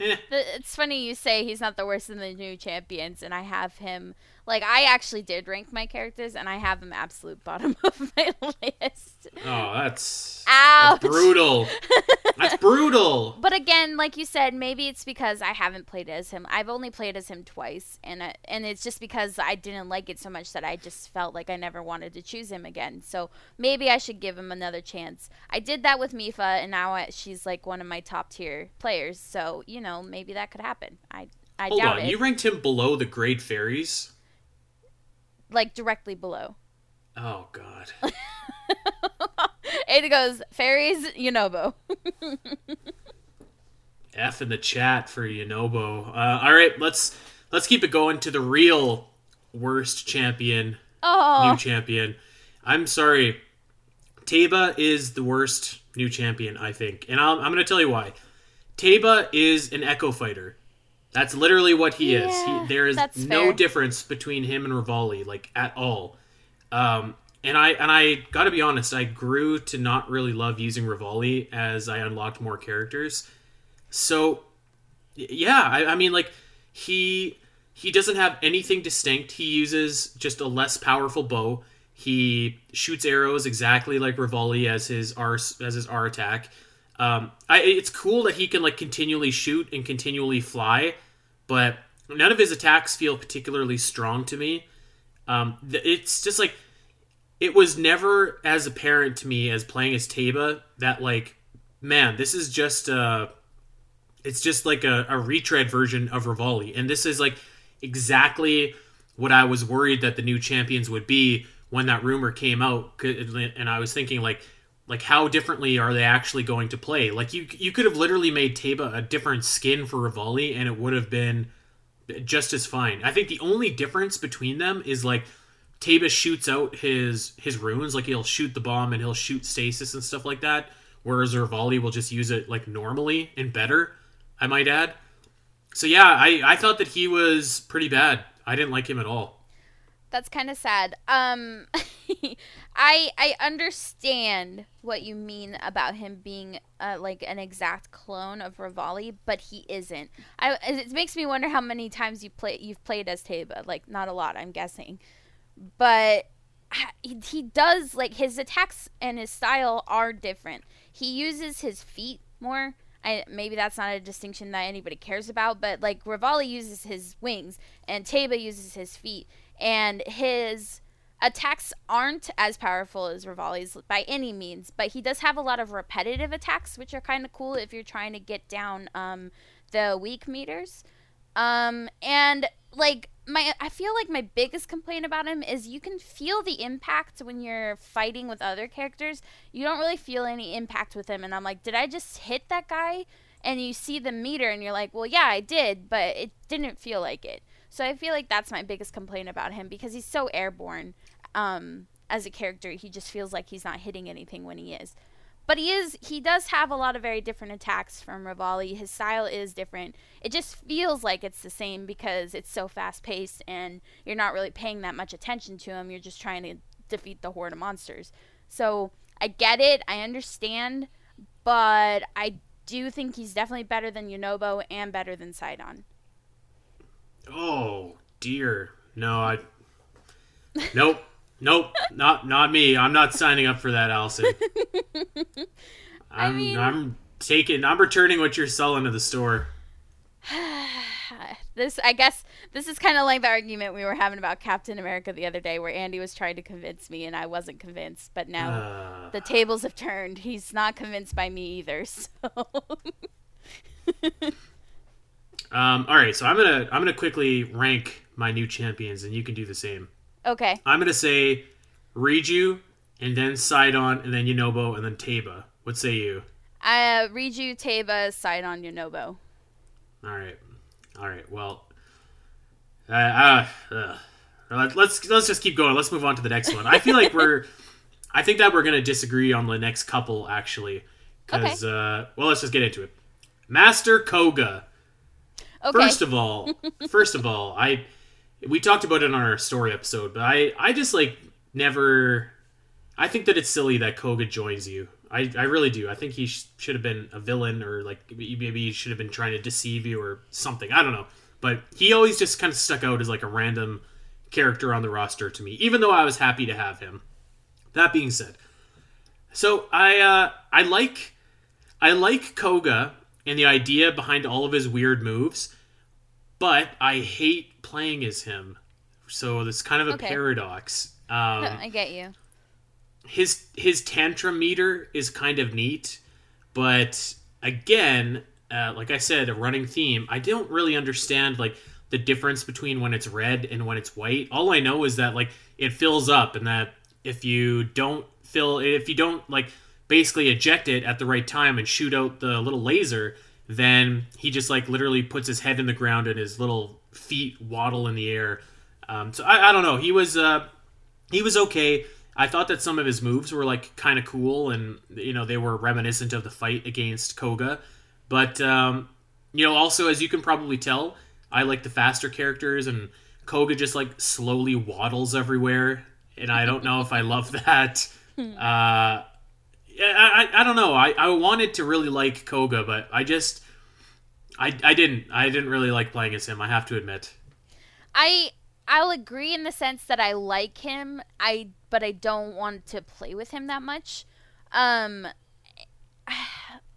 eh. It's funny you say he's not the worst in the new champions, and I have him Like I actually did rank my characters, and I have them absolute bottom of my list. Oh, that's, Ouch. that's brutal. that's brutal. But again, like you said, maybe it's because I haven't played as him. I've only played as him twice, and uh, and it's just because I didn't like it so much that I just felt like I never wanted to choose him again. So maybe I should give him another chance. I did that with Mipha, and now I, she's like one of my top tier players. So you know, maybe that could happen. I I Hold doubt on, it. you ranked him below the Great Fairies? Like directly below. Oh God. Ada goes fairies, Yunobo. F in the chat for Yunobo. Uh, all right, let's let's keep it going to the real worst champion, oh, new champion. I'm sorry, Teba is the worst new champion, I think, and I'll, I'm going to tell you why. Teba is an Echo fighter. That's literally what he is. He, there is no fair. difference between him and Revali, like at all. Um, and I and I got to be honest, I grew to not really love using Revali as I unlocked more characters. So, yeah, I, I mean, like he he doesn't have anything distinct. He uses just a less powerful bow. He shoots arrows exactly like Revali as his R as his R attack. Um, I, it's cool that he can like continually shoot and continually fly, but none of his attacks feel particularly strong to me. Um, it's just like it was never as apparent to me as playing as Teba that like, man, this is just uh it's just like a, a retread version of Revali. And this is like exactly what I was worried that the new champions would be when that rumor came out. And I was thinking like, like how differently are they actually going to play? Like you, you could have literally made Teba a different skin for Revali, and it would have been just as fine. I think the only difference between them is like Teba shoots out his his runes, like he'll shoot the bomb and he'll shoot stasis and stuff like that. Whereas Revali will just use it like normally and better, I might add. So yeah, I, I thought that he was pretty bad. I didn't like him at all. That's kind of sad. Um, I I understand what you mean about him being uh, like an exact clone of Revali, but he isn't. I it makes me wonder how many times you play you've played as Teba. Like not a lot, I'm guessing, but he, he does like his attacks and his style are different. He uses his feet more. I, maybe that's not a distinction that anybody cares about, but like Revali uses his wings and Teba uses his feet, and his attacks aren't as powerful as Revali's by any means, but he does have a lot of repetitive attacks, which are kind of cool if you're trying to get down um, the weak meters. Um, and like my, I feel like my biggest complaint about him is you can feel the impact when you're fighting with other characters. You don't really feel any impact with him, and I'm like, did I just hit that guy? And you see the meter, and you're like, well, yeah, I did, but it didn't feel like it. So I feel like that's my biggest complaint about him because he's so airborne um, as a character. He just feels like he's not hitting anything when he is. But he is he does have a lot of very different attacks from Revali. His style is different. It just feels like it's the same because it's so fast paced and you're not really paying that much attention to him. You're just trying to defeat the horde of monsters. So I get it, I understand, but I do think he's definitely better than Yunobo and better than Sidon. Oh dear, no, I, nope, nope, not not me. I'm not signing up for that, Alasyn. I'm mean- I'm taking. I'm returning what you're selling to the store. this I guess this is kind of like the argument we were having about Captain America the other day where Andy was trying to convince me and I wasn't convinced, but now Uh, the tables have turned. He's not convinced by me either. So um, all right, so I'm gonna I'm gonna quickly rank my new champions, and you can do the same. Okay. I'm gonna say Riju, and then Sidon, and then Yunobo, and then Teba. What say you? Uh Riju, Teba, Sidon, Yunobo. All right, all right. Well, uh, uh, uh, let- let's let's just keep going. Let's move on to the next one. I feel like we're, I think that we're gonna disagree on the next couple actually, because uh, well, let's just get into it. Master Kohga. Okay. First of all, first of all, I we talked about it on our story episode, but I I just like never. I think that it's silly that Kohga joins you. I, I really do. I think he sh- should have been a villain or like maybe he should have been trying to deceive you or something. I don't know. But he always just kind of stuck out as like a random character on the roster to me, even though I was happy to have him. That being said, so I uh, I like I like Kohga and the idea behind all of his weird moves, but I hate playing as him. So it's kind of a Okay. paradox. Um, I get you. his his tantrum meter is kind of neat, but again, uh, like I said, a running theme. I don't really understand like the difference between when it's red and when it's white. All I know is that like it fills up, and that if you don't fill, if you don't like basically eject it at the right time and shoot out the little laser, then he just like literally puts his head in the ground and his little feet waddle in the air. Um, so I, I don't know. He was uh, he was okay. I thought that some of his moves were like kind of cool, and you know they were reminiscent of the fight against Kohga. But um, you know, also as you can probably tell, I like the faster characters, and Kohga just like slowly waddles everywhere, and I don't know if I love that. Uh, yeah, I, I, I don't know. I, I wanted to really like Kohga, but I just I, I didn't. I didn't really like playing as him. I have to admit. I I'll agree in the sense that I like him. I but I don't want to play with him that much. Um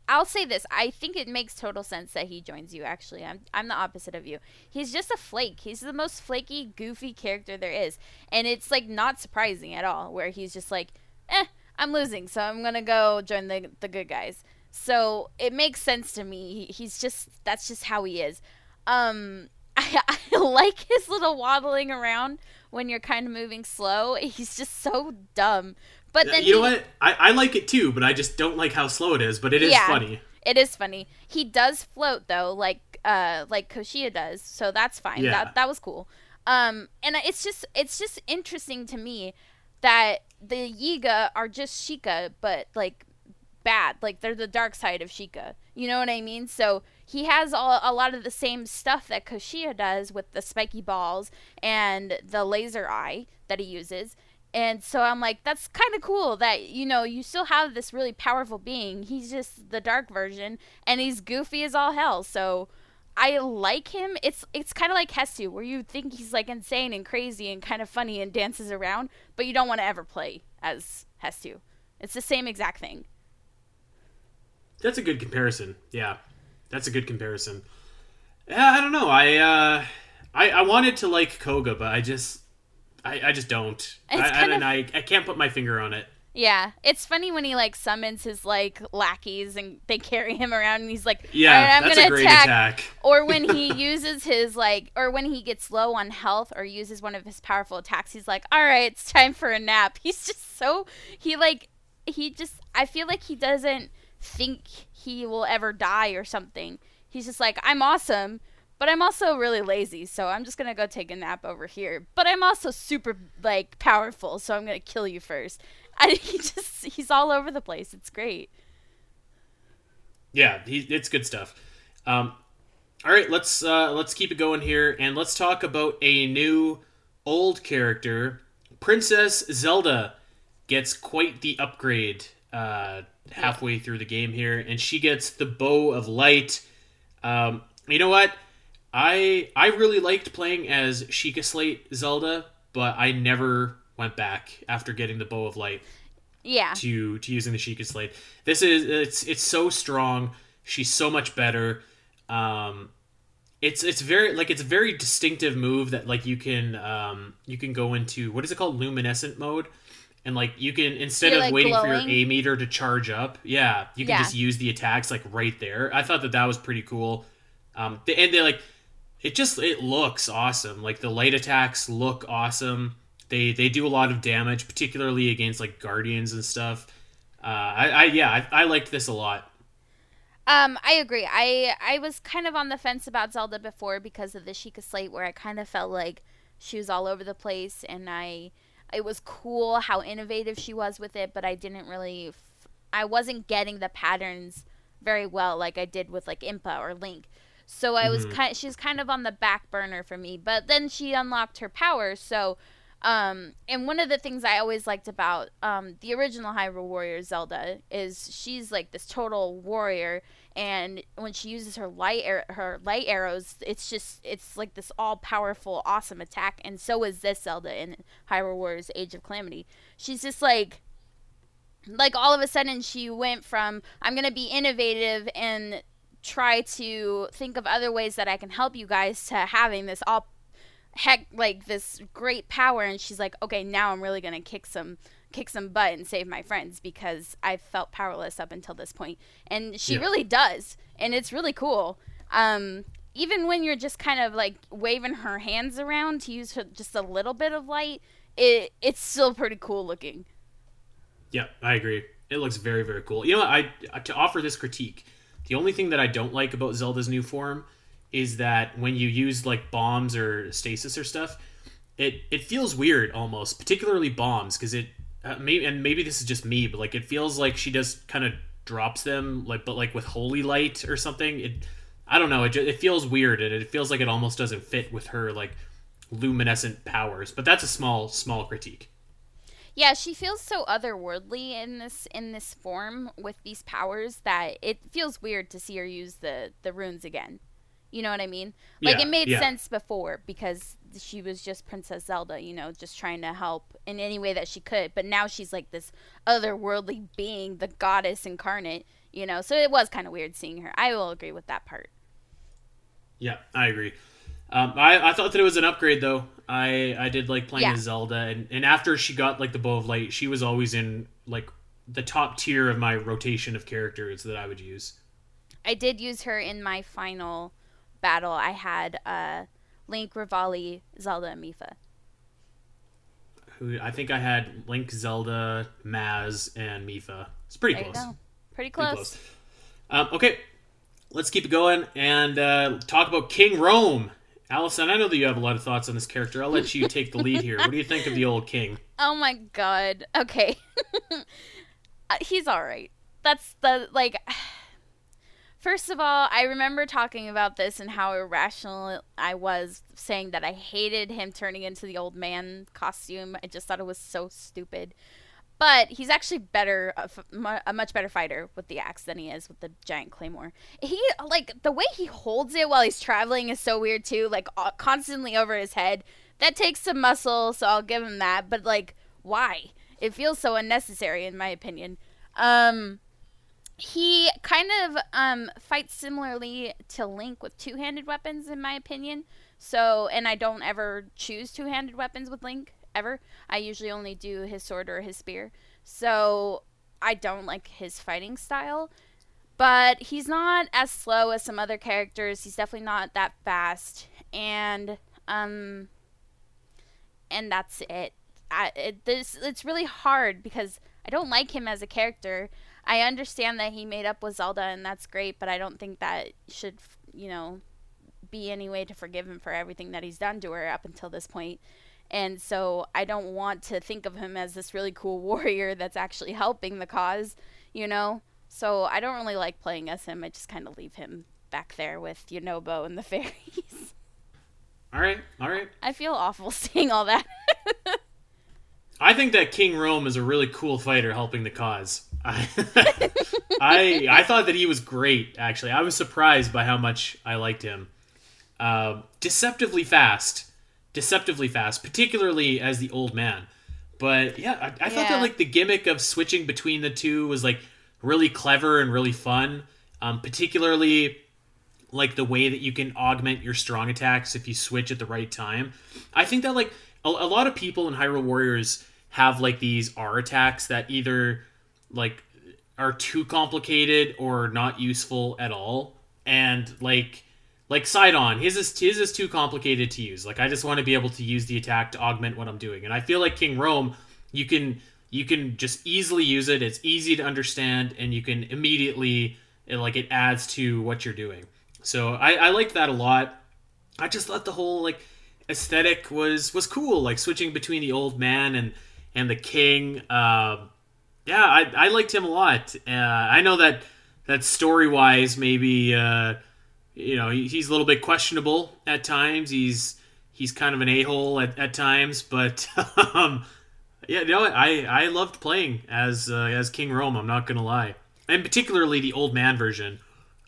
I'll say this. I think it makes total sense that he joins you actually. I'm I'm the opposite of you. He's just a flake. He's the most flaky, goofy character there is. And it's like not surprising at all where he's just like, "Eh, I'm losing, so I'm going to go join the the good guys." So, it makes sense to me. He, he's just that's just how he is. Um I, I like his little waddling around when you're kind of moving slow. He's just so dumb. But then you know what? I, I like it too, but I just don't like how slow it is. But it is Yeah. funny. It is funny. He does float though, like uh like Koshia does, so that's fine. Yeah. That that was cool. Um and it's just it's just interesting to me that the Yiga are just Sheikah, but like bad. Like they're the dark side of Sheikah. You know what I mean? So he has all, a lot of the same stuff that Koshia does with the spiky balls and the laser eye that he uses. And so I'm like, that's kind of cool that, you know, you still have this really powerful being. He's just the dark version and he's goofy as all hell. So I like him. It's it's kind of like Hestu, where you think he's like insane and crazy and kind of funny and dances around, but you don't want to ever play as Hestu. It's the same exact thing. That's a good comparison. Yeah, that's a good comparison. Yeah, I don't know. I uh, I, I wanted to like Kohga, but I just I, I just don't. I, and of- I I can't put my finger on it. Yeah, it's funny when he like summons his like lackeys and they carry him around and he's like, Yeah, "All right, I'm that's gonna a great attack. attack. or when he uses his like or when he gets low on health or uses one of his powerful attacks he's like all right it's time for a nap. He's just so he like he just i feel like he doesn't think he will ever die or something. He's just like i'm awesome but i'm also really lazy so i'm just gonna go take a nap over here. But i'm also super like powerful so i'm gonna kill you first I, he just he's all over the place it's great Yeah, he, it's good stuff. Um, all right, let's uh, let's keep it going here, and let's talk about a new old character. Princess Zelda gets quite the upgrade uh, halfway through the game here, and she gets the bow of light. Um, you know what? I I really liked playing as Sheikah Slate Zelda, but I never went back after getting the bow of light yeah to to using the Sheikah Slate. This is it's it's so strong. She's so much better. Um, it's it's very like it's a very distinctive move that like you can um you can go into what is it called luminescent mode. And like you can instead You're, of like, waiting for your A meter to charge up, yeah, you can Yeah. just use the attacks like right there. I thought that that was pretty cool. Um, the, and they like it just it looks awesome. Like the light attacks look awesome. They they do a lot of damage, particularly against like guardians and stuff. Uh, I, I yeah, I, I liked this a lot. Um, I agree. I I was kind of on the fence about Zelda before because of the Sheikah Slate, where I kind of felt like she was all over the place, and I it was cool how innovative she was with it, but I didn't really, f- I wasn't getting the patterns very well like I did with like Impa or Link. So I was Mhm. kind, she's kind of on the back burner for me. But then she unlocked her powers, so um, and one of the things I always liked about um, the original Hyrule Warrior Zelda is she's like this total warrior, and when she uses her light ar- her light arrows, it's just it's like this all powerful, awesome attack. And so is this Zelda in Hyrule Warriors: Age of Calamity. She's just like like all of a sudden she went from I'm gonna be innovative and try to think of other ways that I can help you guys to having this all heck like this great power and she's like okay now i'm really gonna kick some kick some butt and save my friends because i felt powerless up until this point and she Yeah. really does and it's really cool um even when you're just kind of like waving her hands around to use her, just a little bit of light it it's still pretty cool looking Yeah, I agree. It looks very, very cool. You know. I to offer this critique, the only thing that I don't like about Zelda's new form is that when you use like bombs or stasis or stuff, it it feels weird almost, particularly bombs, because it uh, maybe and maybe this is just me, but like it feels like she just kind of drops them like but like with holy light or something. It I don't know. It just, it feels weird and it feels like it almost doesn't fit with her like luminescent powers. But that's a small small critique. Yeah, she feels so otherworldly in this in this form with these powers that it feels weird to see her use the the runes again. You know what I mean? Like Yeah, it made yeah. sense before because she was just Princess Zelda, you know, just trying to help in any way that she could. But now she's like this otherworldly being, the goddess incarnate, you know. So it was kind of weird seeing her. I will agree with that part. Yeah, I agree. Um, I, I thought that it was an upgrade though. I I did like playing Yeah. as Zelda, and, and after she got like the bow of light, she was always in like the top tier of my rotation of characters that I would use. I did use her in my final battle. I had uh, Link, Revali, Zelda, and Mipha. Who I think I had Link, Zelda, Maz, and Mipha. It's pretty close. Pretty Pretty close. close. Um, okay, let's keep it going and uh, talk about King Rhoam. Alasyn, I know that you have a lot of thoughts on this character. I'll let you take the lead here. What do you think of the old king? Oh my god. Okay. Uh, He's all right. That's the like First of all, I remember talking about this and how irrational I was saying that I hated him turning into the old man costume. I just thought it was so stupid. But he's actually better, a, much better fighter with the axe than he is with the giant claymore. He like the way he holds it while he's traveling is so weird too. Like constantly over his head. That takes some muscle, so I'll give him that. But like, why? It feels so unnecessary, in my opinion. Um, he kind of um fights similarly to Link with two-handed weapons, in my opinion. So, and I don't ever choose two-handed weapons with Link ever. I usually only do his sword or his spear. So, I don't like his fighting style. But he's not as slow as some other characters. He's definitely not that fast. And um and that's it. I, it this it's really hard because I don't like him as a character. I understand that he made up with Zelda and that's great, but I don't think that should, you know, be any way to forgive him for everything that he's done to her up until this point. And so I don't want to think of him as this really cool warrior that's actually helping the cause, you know? So I don't really like playing as him. I just kind of leave him back there with Yunobo and the fairies. All right, all right. I feel awful saying all that. I think that King Rhoam is a really cool fighter helping the cause. I, I I thought that he was great. Actually, I was surprised by how much I liked him. Uh, deceptively fast, deceptively fast, particularly as the old man. But yeah, I, I thought that like the gimmick of switching between the two was like really clever and really fun. Um, particularly like the way that you can augment your strong attacks if you switch at the right time. I think that like a, a lot of people in Hyrule Warriors have like these R attacks that either like are too complicated or not useful at all. And like like Sidon, his is his is too complicated to use. Like I just want to be able to use the attack to augment what I'm doing. And I feel like King Rhoam, you can you can just easily use it. It's easy to understand, and you can immediately it, like it adds to what you're doing. So I, I liked that a lot. I just thought the whole like aesthetic was was cool, like switching between the old man and and the king. Um, yeah, I, I liked him a lot. Uh, I know that that story wise, maybe uh, you know he, he's a little bit questionable at times. He's he's kind of an a hole at, at times, but um, yeah, you know what? I I loved playing as uh, as King Rhoam. I'm not gonna lie, and particularly the old man version.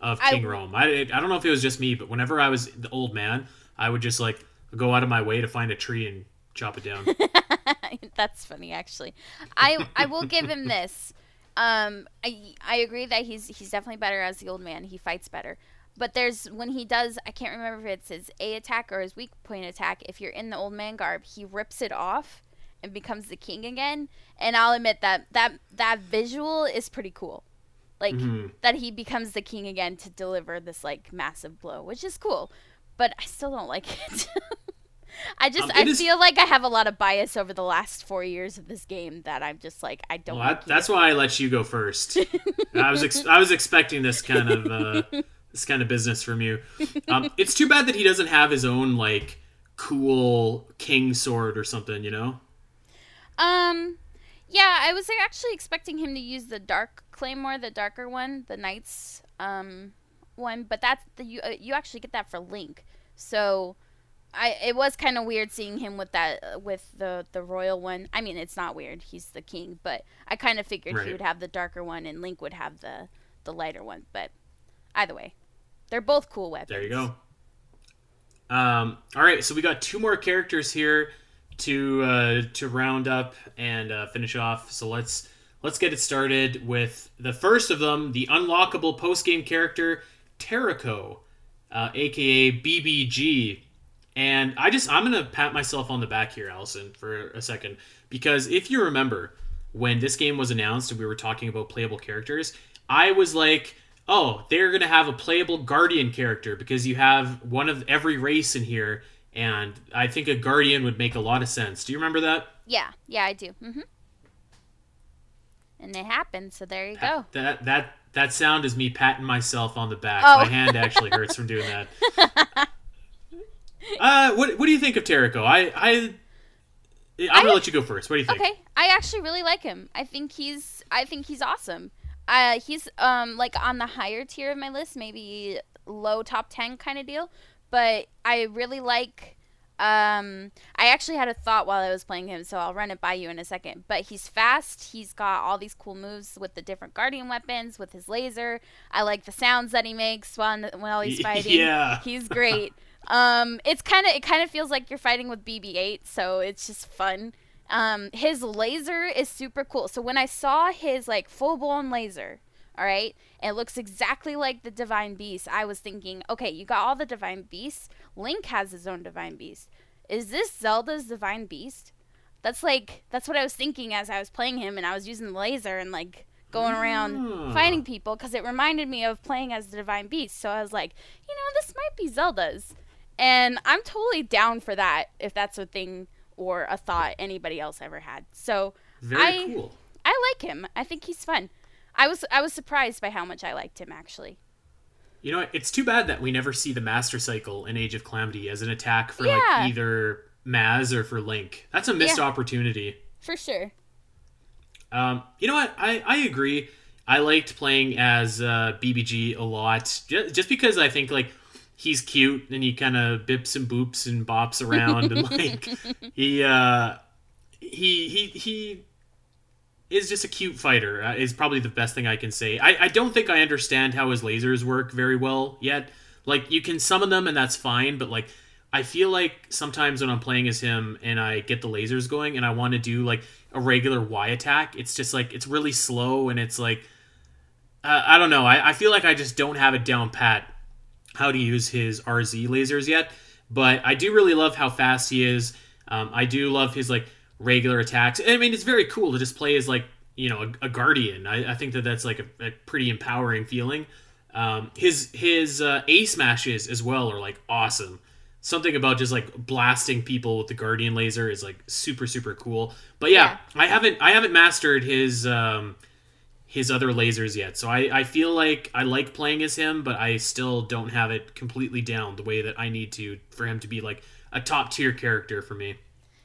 of I- King Rhoam. I I don't know if it was just me, but whenever I was the old man, I would just like go out of my way to find a tree and chop it down. That's funny, actually. I I will give him this. Um, I I agree that he's he's definitely better as the old man. He fights better. But there's when he does, I can't remember if it's his A attack or his weak point attack. If you're in the old man garb, he rips it off and becomes the king again. And I'll admit that that that visual is pretty cool. Like Mhm. that he becomes the king again to deliver this like massive blow, which is cool. But I still don't like it. I just Um, I is- feel like I have a lot of bias over the last four years of this game that I'm just like I don't. Well, that, that's why I let you go first. I was ex- I was expecting this kind of uh, this kind of business from you. Um, it's too bad that he doesn't have his own like cool king sword or something. You know. Um, yeah, I was actually expecting him to use the dark claymore, the darker one, the knights um one, but that's the you uh, you actually get that for Link. So I it was kind of weird seeing him with that uh, with the the royal one. I mean, it's not weird. He's the king, but I kind of figured Right. he would have the darker one and Link would have the the lighter one, but either way, they're both cool weapons. There you go. Um, all right, so we got two more characters here to uh, to round up and uh, finish off. So let's let's get it started with the first of them, the unlockable post game character Terrako, uh, aka BBG. And I just I'm gonna pat myself on the back here, Alasyn, for a second, because if you remember when this game was announced and we were talking about playable characters, I was like, oh, they're gonna have a playable Guardian character because you have one of every race in here, and I think a Guardian would make a lot of sense. Do you remember that? Yeah, yeah, I do. Mm-hmm. And it happened, so there you go. That that that sound is me patting myself on the back. Oh. My hand actually hurts from doing that. uh, what what do you think of Terrako? I I I'm gonna let you go first. What do you think? Okay, I actually really like him. I think he's I think he's awesome. Uh, he's um like on the higher tier of my list, maybe low top ten kind of deal. But I really like. Um, I actually had a thought while I was playing him, so I'll run it by you in a second. But he's fast. He's got all these cool moves with the different guardian weapons, with his laser. I like the sounds that he makes while while he's fighting. Yeah. he's great. um, it's kind of it kind of feels like you're fighting with BB-8, so it's just fun. Um, his laser is super cool. So when I saw his like full blown laser, all right, it looks exactly like the Divine Beast, I was thinking, okay, you got all the Divine Beasts. Link has his own Divine Beast. Is this Zelda's Divine Beast? That's like that's what I was thinking as I was playing him, and I was using the laser and like going around Ah. fighting people because it reminded me of playing as the Divine Beast. So I was like, you know, this might be Zelda's, and I'm totally down for that if that's a thing or a thought anybody else ever had. So Very I cool. I like him. I think he's fun. I was I was surprised by how much I liked him actually. You know, it's too bad that we never see the Master Cycle in Age of Calamity as an attack for Yeah. like either Maz or for Link. That's a missed Yeah. opportunity. For sure. Um, you know what? I, I agree. I liked playing as uh, BBG a lot, just, just because I think like he's cute and he kind of bips and boops and bops around and like he uh, he he he is just a cute fighter. Uh, is probably the best thing I can say. I, I don't think I understand how his lasers work very well yet. Like you can summon them and that's fine, but like I feel like sometimes when I'm playing as him and I get the lasers going and I want to do like a regular Y attack, it's just like it's really slow and it's like uh, I don't know. I, I feel like I just don't have it down pat how to use his RZ lasers yet, but I do really love how fast he is. Um, I do love his like regular attacks. I mean, it's very cool to just play as like you know a, a guardian. I, I think that that's like a, a pretty empowering feeling. Um, his his uh, A smashes as well are like awesome. Something about just like blasting people with the guardian laser is like super super cool. But yeah, I haven't I haven't mastered his um, his other lasers yet. So I, I feel like I like playing as him, but I still don't have it completely down the way that I need to for him to be like a top tier character for me.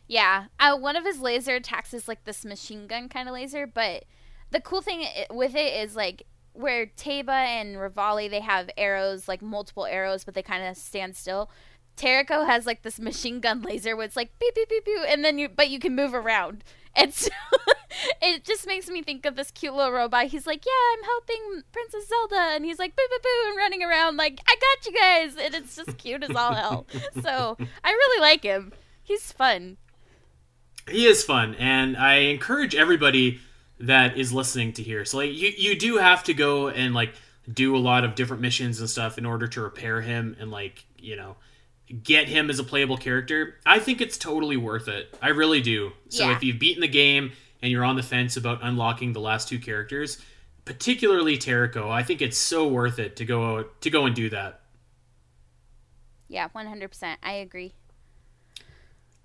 Yeah, uh, one of his laser attacks is like this machine gun kind of laser, but the cool thing with it is like where Teba and Revali they have arrows like multiple arrows, but they kind of stand still. Terrako has like this machine gun laser where it's like beep beep beep beep, and then you but you can move around, and so it just makes me think of this cute little robot. He's like, "Yeah, I'm helping Princess Zelda," and he's like, "Boo, boo, boo," and running around like, "I got you guys," and it's just cute as all hell. So I really like him. He's fun. He is fun, and I encourage everybody that is listening to hear. So like, you you do have to go and like do a lot of different missions and stuff in order to repair him and like you know get him as a playable character, I think it's totally worth it. I really do. So Yeah. if you've beaten the game and you're on the fence about unlocking the last two characters, particularly Terrako, I think it's so worth it to go to go and do that. Yeah, 100%. I agree.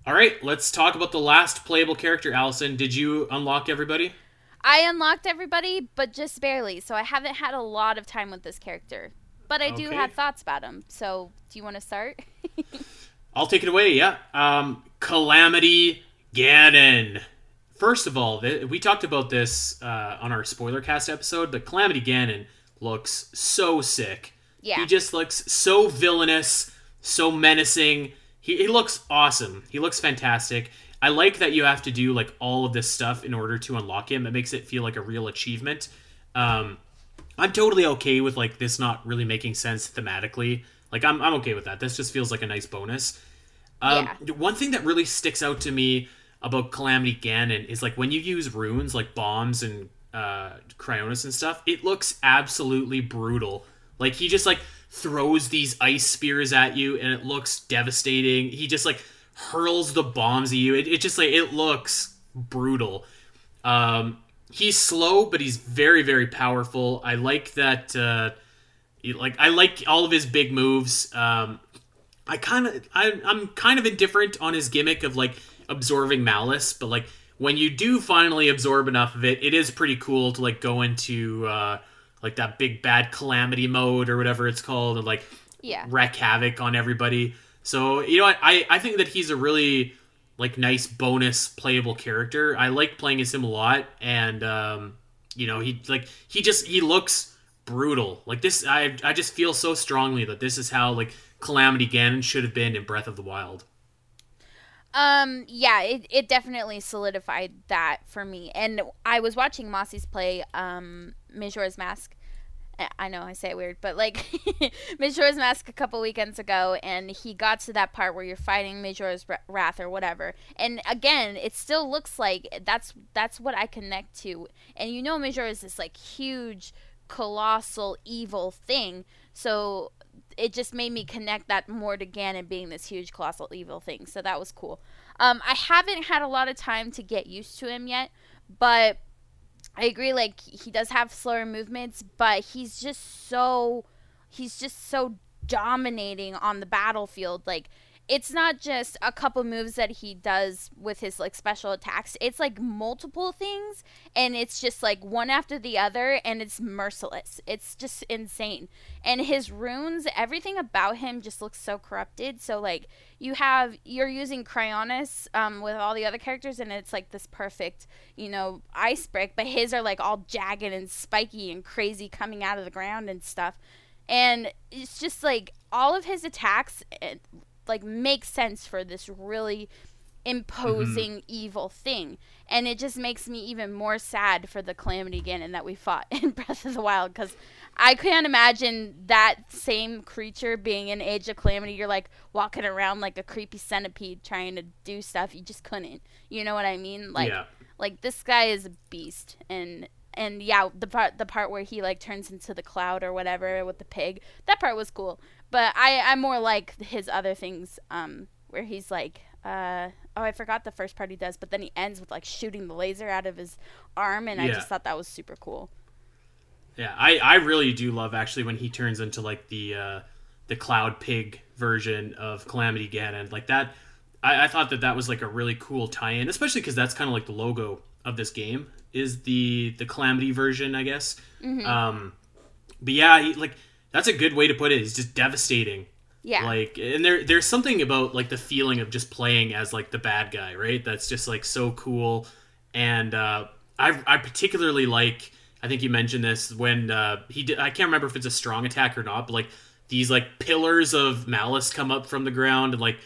All right, let's talk about the last playable character, Alasyn. Did you unlock everybody? I unlocked everybody, but just barely. So I haven't had a lot of time with this character. But I do Okay. have thoughts about him. So do you want to start? I'll take it away. Yeah. Um, Calamity Ganon. First of all, th- we talked about this uh, on our spoiler cast episode, but Calamity Ganon looks so sick. Yeah. He just looks so villainous, so menacing. He, he looks awesome. He looks fantastic. I like that you have to do like all of this stuff in order to unlock him. It makes it feel like a real achievement. Um, I'm totally okay with like this not really making sense thematically. Like I'm I'm okay with that. This just feels like a nice bonus. Um, One thing that really sticks out to me about Calamity Ganon is like when you use runes like bombs and uh, Cryonis and stuff, it looks absolutely brutal. Like he just like throws these ice spears at you and it looks devastating. He just like hurls the bombs at you. It, it just like it looks brutal. Um, he's slow, but he's very very powerful. I like that. Uh, like I like all of his big moves. Um, I kind of I, I'm kind of indifferent on his gimmick of like absorbing malice, but like when you do finally absorb enough of it, it is pretty cool to like go into uh, like that big bad calamity mode or whatever it's called, and like Yeah. wreak havoc on everybody. So you know I I think that he's a really like nice bonus playable character. I like playing as him a lot, and um, you know he like he just he looks brutal. Like this, I I just feel so strongly that this is how like Calamity Ganon should have been in Breath of the Wild. Um, yeah, it, it definitely solidified that for me. And I was watching Mossy's play um Majora's Mask. I- know I say it weird, but like Majora's Mask a couple weekends ago, and he got to that part where you're fighting Majora's Wrath or whatever. And again, it still looks like that's that's what I connect to. And you know, Majora is this like huge, colossal, evil thing. So it just made me connect that more to Ganon being this huge, colossal, evil thing. So that was cool. Um, I haven't had a lot of time to get used to him yet, but I agree. Like he does have slower movements, but he's just so he's just so dominating on the battlefield. Like it's not just a couple moves that he does with his like special attacks. It's like multiple things and it's just like one after the other and it's merciless. It's just insane. And his runes, everything about him just looks so corrupted. So like you have you're using Cryonis um, with all the other characters and it's like this perfect, you know, ice brick, but his are like all jagged and spiky and crazy coming out of the ground and stuff. And it's just like all of his attacks like make sense for this really imposing mm-hmm. evil thing. And it just makes me even more sad for the calamity ganon that we fought in breath of the wild because i can't imagine that same creature being in age of calamity. You're like walking around like a creepy centipede trying to do stuff you just couldn't. You know what i mean? Like yeah, like this guy is a beast. And and yeah the part the part where he like turns into the cloud or whatever with the pig that part was cool but i i'm more like his other things um where he's like uh oh i forgot the first part he does but then he ends with like shooting the laser out of his arm and i just thought that was super cool yeah. I I really do love actually when he turns into like the uh, the Cloud Pig version of Calamity Ganon. Like that, I, I thought that that was like a really cool tie-in, especially because that's kind of like the logo of this game is the the Calamity version, I guess. Um, but yeah, he, like that's a good way to put it. He's just devastating. yeah Like, and there there's something about like the feeling of just playing as like the bad guy, right? That's just like so cool. And uh, I I particularly like. I think you mentioned this when uh, he did. I can't remember if it's a strong attack or not, but like these like pillars of malice come up from the ground and like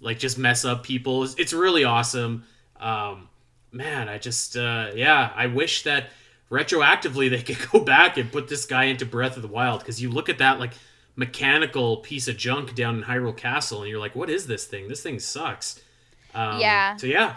like just mess up people. It's, it's really awesome. Um, man, I just uh, yeah, I wish that retroactively they could go back and put this guy into Breath of the Wild because you look at that like mechanical piece of junk down in Hyrule Castle and you're like, what is this thing? This thing sucks. Um, Yeah. So yeah,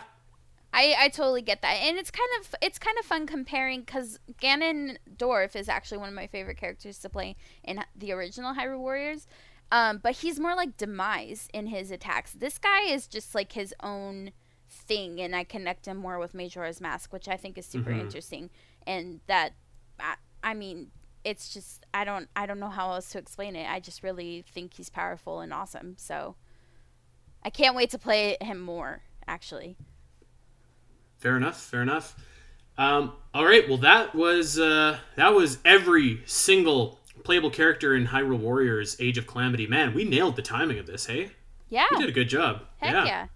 I, I totally get that, and it's kind of it's kind of fun comparing because Ganondorf is actually one of my favorite characters to play in the original Hyrule Warriors, um, but he's more like Demise in his attacks. This guy is just like his own thing, and I connect him more with Majora's Mask, which I think is super Mhm. interesting, and that I, I mean it's just I don't I don't know how else to explain it. I just really think he's powerful and awesome, so I can't wait to play him more. Actually. Fair enough. Fair enough. Um, all right. Well, that was uh, that was every single playable character in Hyrule Warriors: Age of Calamity. Man, we nailed the timing of this. Hey, Yeah. we did a good job. Heck yeah. yeah.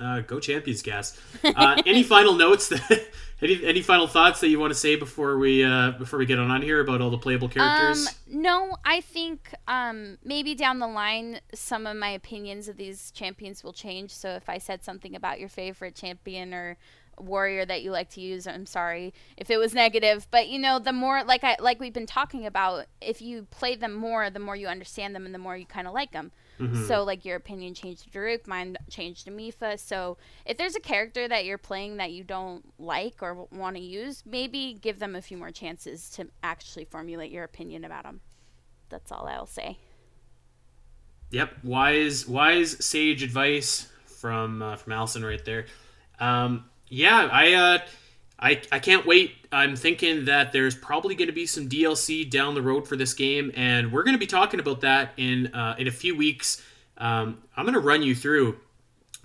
Uh, go champions, gas. Uh, any final notes? That, any any final thoughts that you want to say before we uh, before we get on on here about all the playable characters? Um, no, I think um, maybe down the line some of my opinions of these champions will change. So if I said something about your favorite champion or warrior that you like to use, I'm sorry if it was negative. But you know, the more like I like we've been talking about, if you play them more, the more you understand them and the more you kind of like them. Mhm. So like your opinion changed to Daruk, mine changed to Mipha. So if there's a character that you're playing that you don't like or want to use, maybe give them a few more chances to actually formulate your opinion about them. That's all I'll say. Yep, wise, wise sage advice from uh, from Alasyn right there. Um, yeah, I, uh, I I can't wait. I'm thinking that there's probably going to be some DLC down the road for this game, and we're going to be talking about that in uh, in a few weeks. Um, I'm going to run you through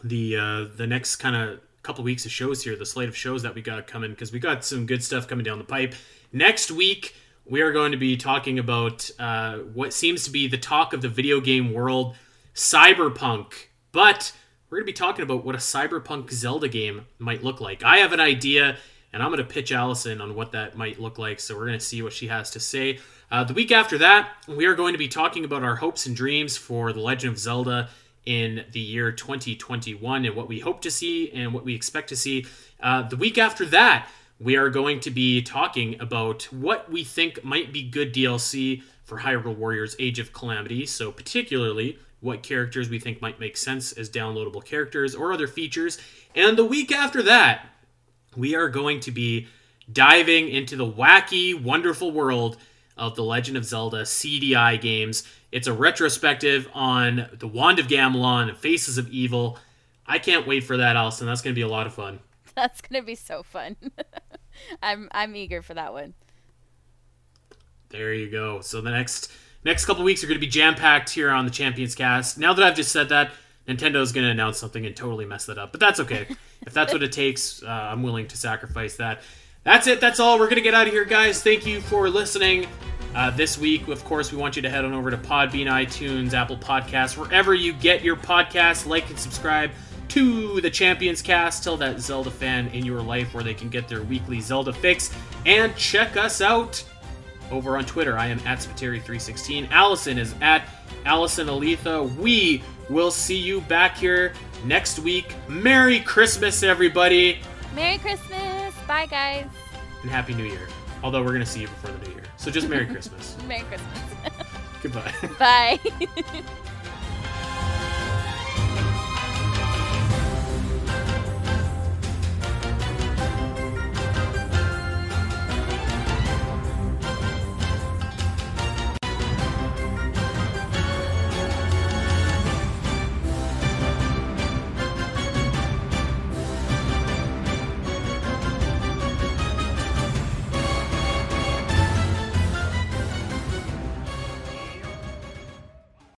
the uh, the next kind of couple weeks of shows here, the slate of shows that we got coming, because we got some good stuff coming down the pipe. Next week, we are going to be talking about uh, what seems to be the talk of the video game world, Cyberpunk. But we're going to be talking about what a Cyberpunk Zelda game might look like. I have an idea, and I'm going to pitch Alasyn on what that might look like. So we're going to see what she has to say. Uh, the week after that, we are going to be talking about our hopes and dreams for The Legend of Zelda in the year 2021 and what we hope to see and what we expect to see. Uh, the week after that, we are going to be talking about what we think might be good DLC for Hyrule Warriors Age of Calamity. So, particularly, what characters we think might make sense as downloadable characters or other features. And the week after that, we are going to be diving into the wacky, wonderful world of The Legend of Zelda CDI games. It's a retrospective on The Wand of Gamelon and Faces of Evil. I can't wait for that, Alasyn. That's going to be a lot of fun. That's gonna be so fun. I'm I'm eager for that one. There you go. So the next next couple weeks are going to be jam packed here on the Champions Cast. Now that I've just said that, Nintendo's going to announce something and totally mess that up. But that's okay. if that's what it takes, uh, I'm willing to sacrifice that. That's it. That's all. We're going to get out of here, guys. Thank you for listening. Uh, this week, of course, we want you to head on over to Podbean, iTunes, Apple Podcasts, wherever you get your podcasts. Like and subscribe to the Champions Cast. Tell that Zelda fan in your life where they can get their weekly Zelda fix. And check us out over on Twitter. I am at Spiteri316. Alasyn is at Alasyn Eletha. We will see you back here next week. Merry Christmas, everybody, Merry Christmas. Bye guys. and Happy New Year. Although we're going to see you before the New Year. So just Merry Christmas. Merry Christmas. Goodbye. Bye.